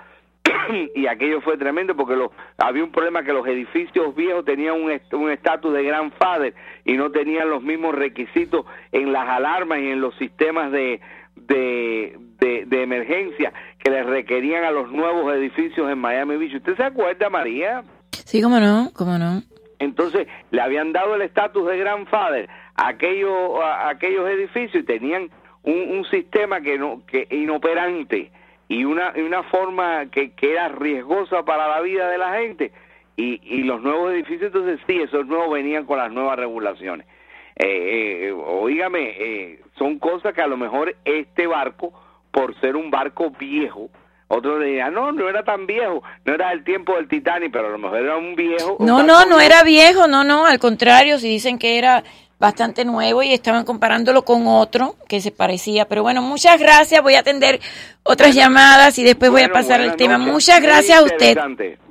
y aquello fue tremendo porque los, había un problema que los edificios viejos tenían un est- un estatus de grandfather y no tenían los mismos requisitos en las alarmas y en los sistemas de, de, de, de emergencia que les requerían a los nuevos edificios en Miami Beach. ¿Usted se acuerda, María? Sí, cómo no, cómo no. Entonces le habían dado el estatus de grandfather a aquellos, a aquellos edificios y tenían un, un sistema que no que inoperante y una, y una forma que, que era riesgosa para la vida de la gente y, y los nuevos edificios entonces sí esos nuevos venían con las nuevas regulaciones eh, eh, oígame eh, son cosas que a lo mejor este barco por ser un barco viejo otros dirán, no, no era tan viejo, no era del tiempo del Titanic, pero a lo mejor era un viejo. No, no, no viejo. era viejo, no, no, al contrario, si dicen que era bastante nuevo y estaban comparándolo con otro que se parecía. Pero bueno, muchas gracias, voy a atender otras llamadas y después voy a pasar al tema. Muchas gracias a usted.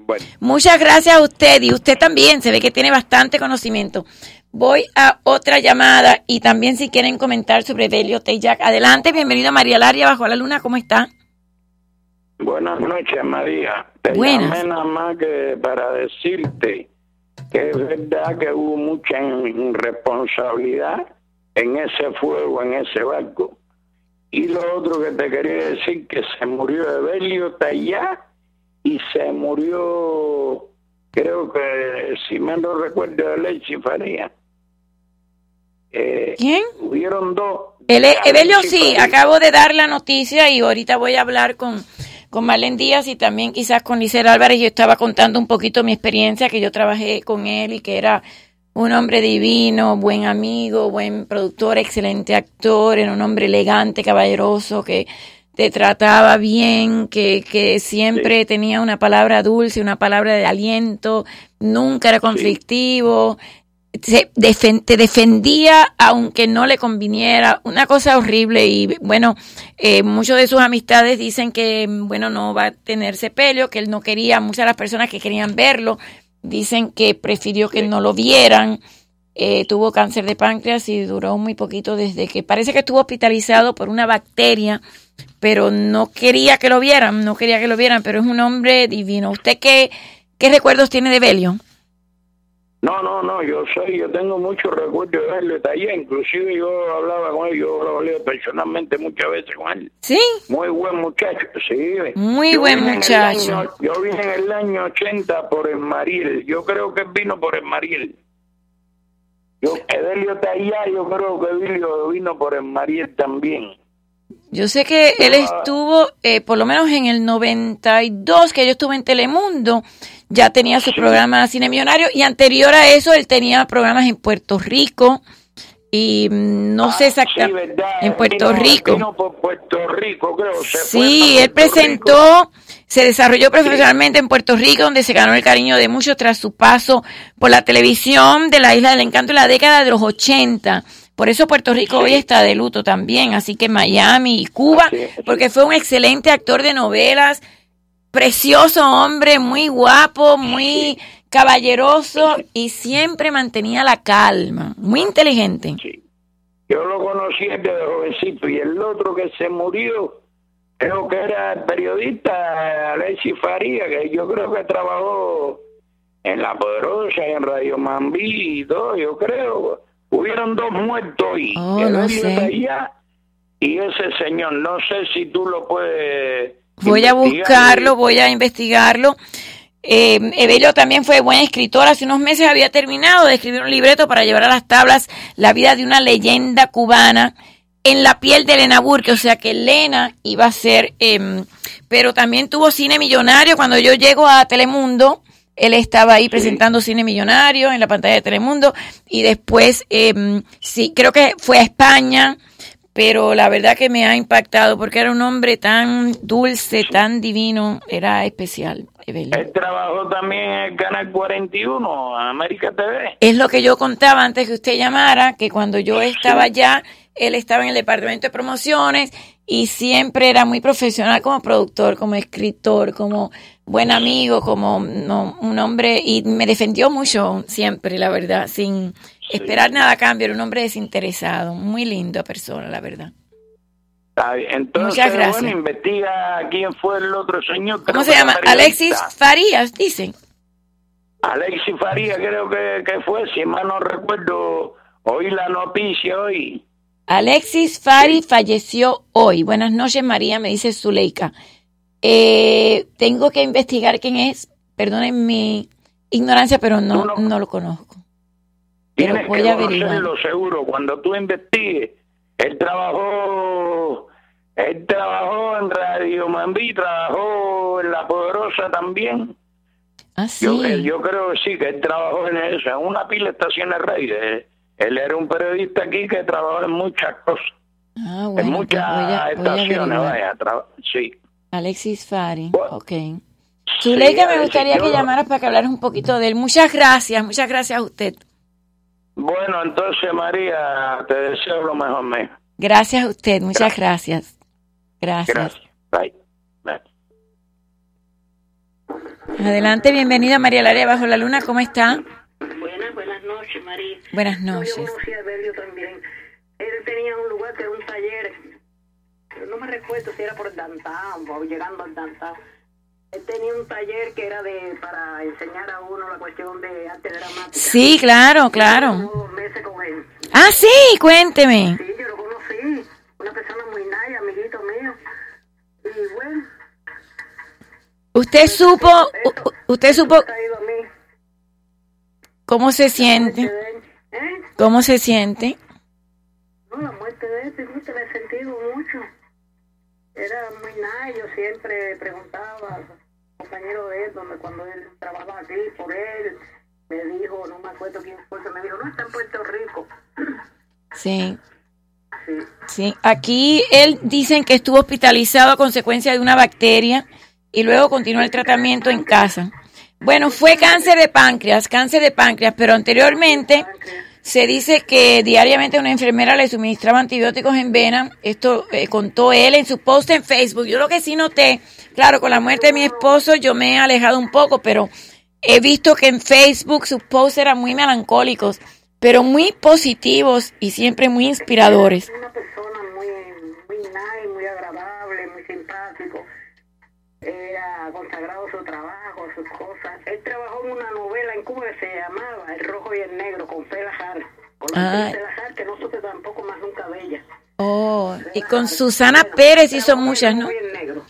Bueno. Muchas gracias a usted y usted también, se ve que tiene bastante conocimiento. Voy a otra llamada y también si quieren comentar sobre Belio Tejac. Adelante, bienvenido a María Laria Bajo la Luna, ¿cómo está? Buenas noches, María. Te Buenas. llamé nada más que para decirte que es verdad que hubo mucha irresponsabilidad en ese fuego, en ese barco. Y lo otro que te quería decir, que se murió Evelio Tallá y se murió, creo que, si me no recuerdo, Leche Faría. Eh, ¿Quién? Hubieron dos. Ele- Evelio sí, acabo de dar la noticia y ahorita voy a hablar con, con Marlene Díaz y también quizás con Licer Álvarez. Yo estaba contando un poquito mi experiencia, que yo trabajé con él y que era un hombre divino, buen amigo, buen productor, excelente actor, era un hombre elegante, caballeroso, que te trataba bien, que, que siempre tenía una palabra dulce, una palabra de aliento, nunca era conflictivo, se defen- te defendía aunque no le conviniera, una cosa horrible y bueno, eh, muchos de sus amistades dicen que bueno, no va a tener sepelio, que él no quería, muchas de las personas que querían verlo dicen que prefirió que no lo vieran, eh, tuvo cáncer de páncreas y duró muy poquito desde que parece que estuvo hospitalizado por una bacteria, pero no quería que lo vieran, no quería que lo vieran, pero es un hombre divino. ¿Usted qué, qué recuerdos tiene de Belio? No, no, no, yo soy, yo tengo muchos recuerdos de verlo allá, inclusive yo hablaba con él, yo lo hablé personalmente muchas veces con él. Sí. Muy buen muchacho, sí. Muy Yo buen muchacho. año- yo vine en el año 80 por el Mariel, yo creo que vino por el Mariel. Yo, Edelio está allá, yo creo que Edelio vino por el Mariel también. Yo sé que él estuvo, eh, por lo menos en el 92, que yo estuve en Telemundo, ya tenía su programa Cine Millonario y anterior a eso él tenía programas en Puerto Rico y mm, no sé Ah, exactamente en Puerto Vino- Rico. vino por Puerto Rico, creo. se Sí, él Rico. presentó, se desarrolló profesionalmente en Puerto Rico, donde se ganó el cariño de muchos tras su paso por la televisión de la Isla del Encanto en la década de los 80. Por eso Puerto Rico hoy está de luto también, así que Miami y Cuba, porque fue un excelente actor de novelas, precioso hombre, muy guapo, muy caballeroso y siempre mantenía la calma, muy inteligente. Yo lo conocí desde jovencito y el otro que se murió, creo que era el periodista Alexis Faría, que yo creo que trabajó en La Poderosa y en Radio Mambí y todo, yo creo. Hubieron dos muertos hoy. Oh, el no sé. allá y ese señor. No sé si tú lo puedes. Voy a buscarlo, voy a investigarlo. Eh, Evelio también fue buen escritor. Hace unos meses había terminado de escribir un libreto para llevar a las tablas la vida de una leyenda cubana en la piel de Elena Burke. O sea que Elena iba a ser, em, pero también tuvo cine millonario. Cuando yo llego a Telemundo, él estaba ahí presentando cine millonario en la pantalla de Telemundo. Y después, em, sí, creo que fue a España pero la verdad que me ha impactado porque era un hombre tan dulce, tan divino, era especial. Él trabajó también en el Canal 41, América TV. Es lo que yo contaba antes que usted llamara, que cuando yo estaba allá, él estaba en el departamento de promociones y siempre era muy profesional como productor, como escritor, como buen amigo, como no, un hombre, y me defendió mucho siempre, la verdad, sin esperar nada a cambio, era un hombre desinteresado, muy linda persona, la verdad. Está bien. Entonces, Muchas gracias. bueno, investiga quién fue el otro señor. ¿Cómo se llama? Alexis Farías, dicen. Alexis Faría creo que, que fue, si mal no recuerdo, oí la noticia hoy. Alexis Fari falleció hoy. Buenas noches, María, me dice Zuleika. Eh, tengo que investigar quién es. Perdonen mi ignorancia, pero no, no lo conozco. Pero Tienes voy que a conocerlo seguro. Cuando tú investigues, él trabajó, él trabajó en Radio Mambí, trabajó en La Poderosa también. Ah, Yo, sí. yo creo que sí, que él trabajó en eso, en una pila de estaciones radio. Él, él era un periodista aquí que trabajó en muchas cosas, Ah, en bueno, pues muchas voy a, voy a estaciones, vaya, sí. Alexis Fari, ok. Zuleika, me Alexis, gustaría que yo- llamaras para que hablaras un poquito de él. Muchas gracias, muchas gracias a usted. Bueno, entonces María, te deseo lo mejor, me. Gracias a usted, muchas gracias. Gracias. Gracias. Bye. Bye. Adelante, bienvenida María Laria Bajo la Luna, ¿cómo está? Buenas, buenas noches, María. Buenas No, noches. Yo conocí a también. Él tenía un lugar que era un taller, pero no me recuerdo si era por Downtown o llegando al Downtown. Él tenía un taller que era de para enseñar a uno la cuestión de arte dramática. Sí, claro, claro. Dos meses con él. Ah, sí, cuénteme. Sí, yo lo conocí. Una persona muy nice, amiguito mío. Y bueno, Usted supo, u- usted supo cómo se siente, ¿Eh? cómo se siente. No, la muerte de él, fíjate, la he sentido mucho. Era muy nice, yo siempre preguntaba compañero de él, donde cuando él trabajaba aquí por él, me dijo, no me acuerdo quién fue, me dijo, no, está en Puerto Rico. Sí. Sí, aquí él dicen que estuvo hospitalizado a consecuencia de una bacteria y luego continuó el tratamiento en casa. Bueno, fue cáncer de páncreas, cáncer de páncreas, pero anteriormente se dice que diariamente una enfermera le suministraba antibióticos en vena. Esto eh, contó él en su post en Facebook. Yo lo que sí noté, claro, con la muerte de mi esposo yo me he alejado un poco, pero he visto que en Facebook sus posts eran muy melancólicos, pero muy positivos y siempre muy inspiradores. Una persona muy. Era consagrado su trabajo, sus cosas. Él trabajó en una novela en Cuba que se llamaba El Rojo y el Negro, con Fela Hart. Con Ah. Hart, que no supe tampoco más nunca de ella. Oh, y con Susana Pérez hizo muchas, ¿no? El Negro.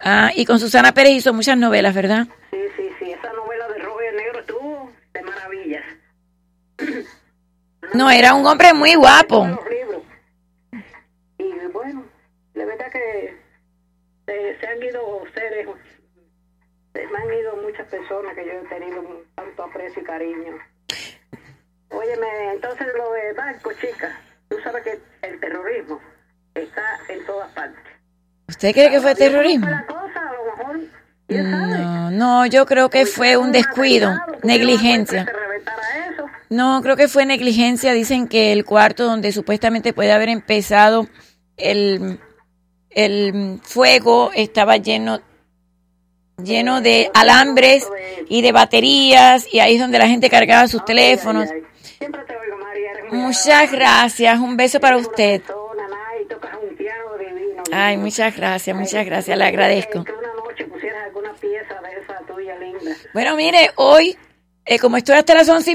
Ah, y con Susana Pérez hizo muchas novelas, ¿verdad? Sí, sí, sí. Esa novela de Rojo y el Negro estuvo de maravillas. No, era un hombre muy guapo. Y bueno, la verdad que se, se han ido seres, se me han ido muchas personas que yo he tenido tanto aprecio y cariño. Óyeme, entonces lo de barco, chica. sabe que el terrorismo está en todas partes. ¿Usted cree que fue terrorismo? La cosa, a lo mejor, No, no, yo creo que fue un descuido, negligencia. No, creo que fue negligencia. Dicen que el cuarto donde supuestamente puede haber empezado el, el fuego estaba lleno lleno de alambres y de baterías y ahí es donde la gente cargaba sus teléfonos. Muchas gracias, un beso para usted. Ay, muchas gracias, muchas gracias, le agradezco. Bueno, mire, hoy, eh, como estoy hasta las once y media,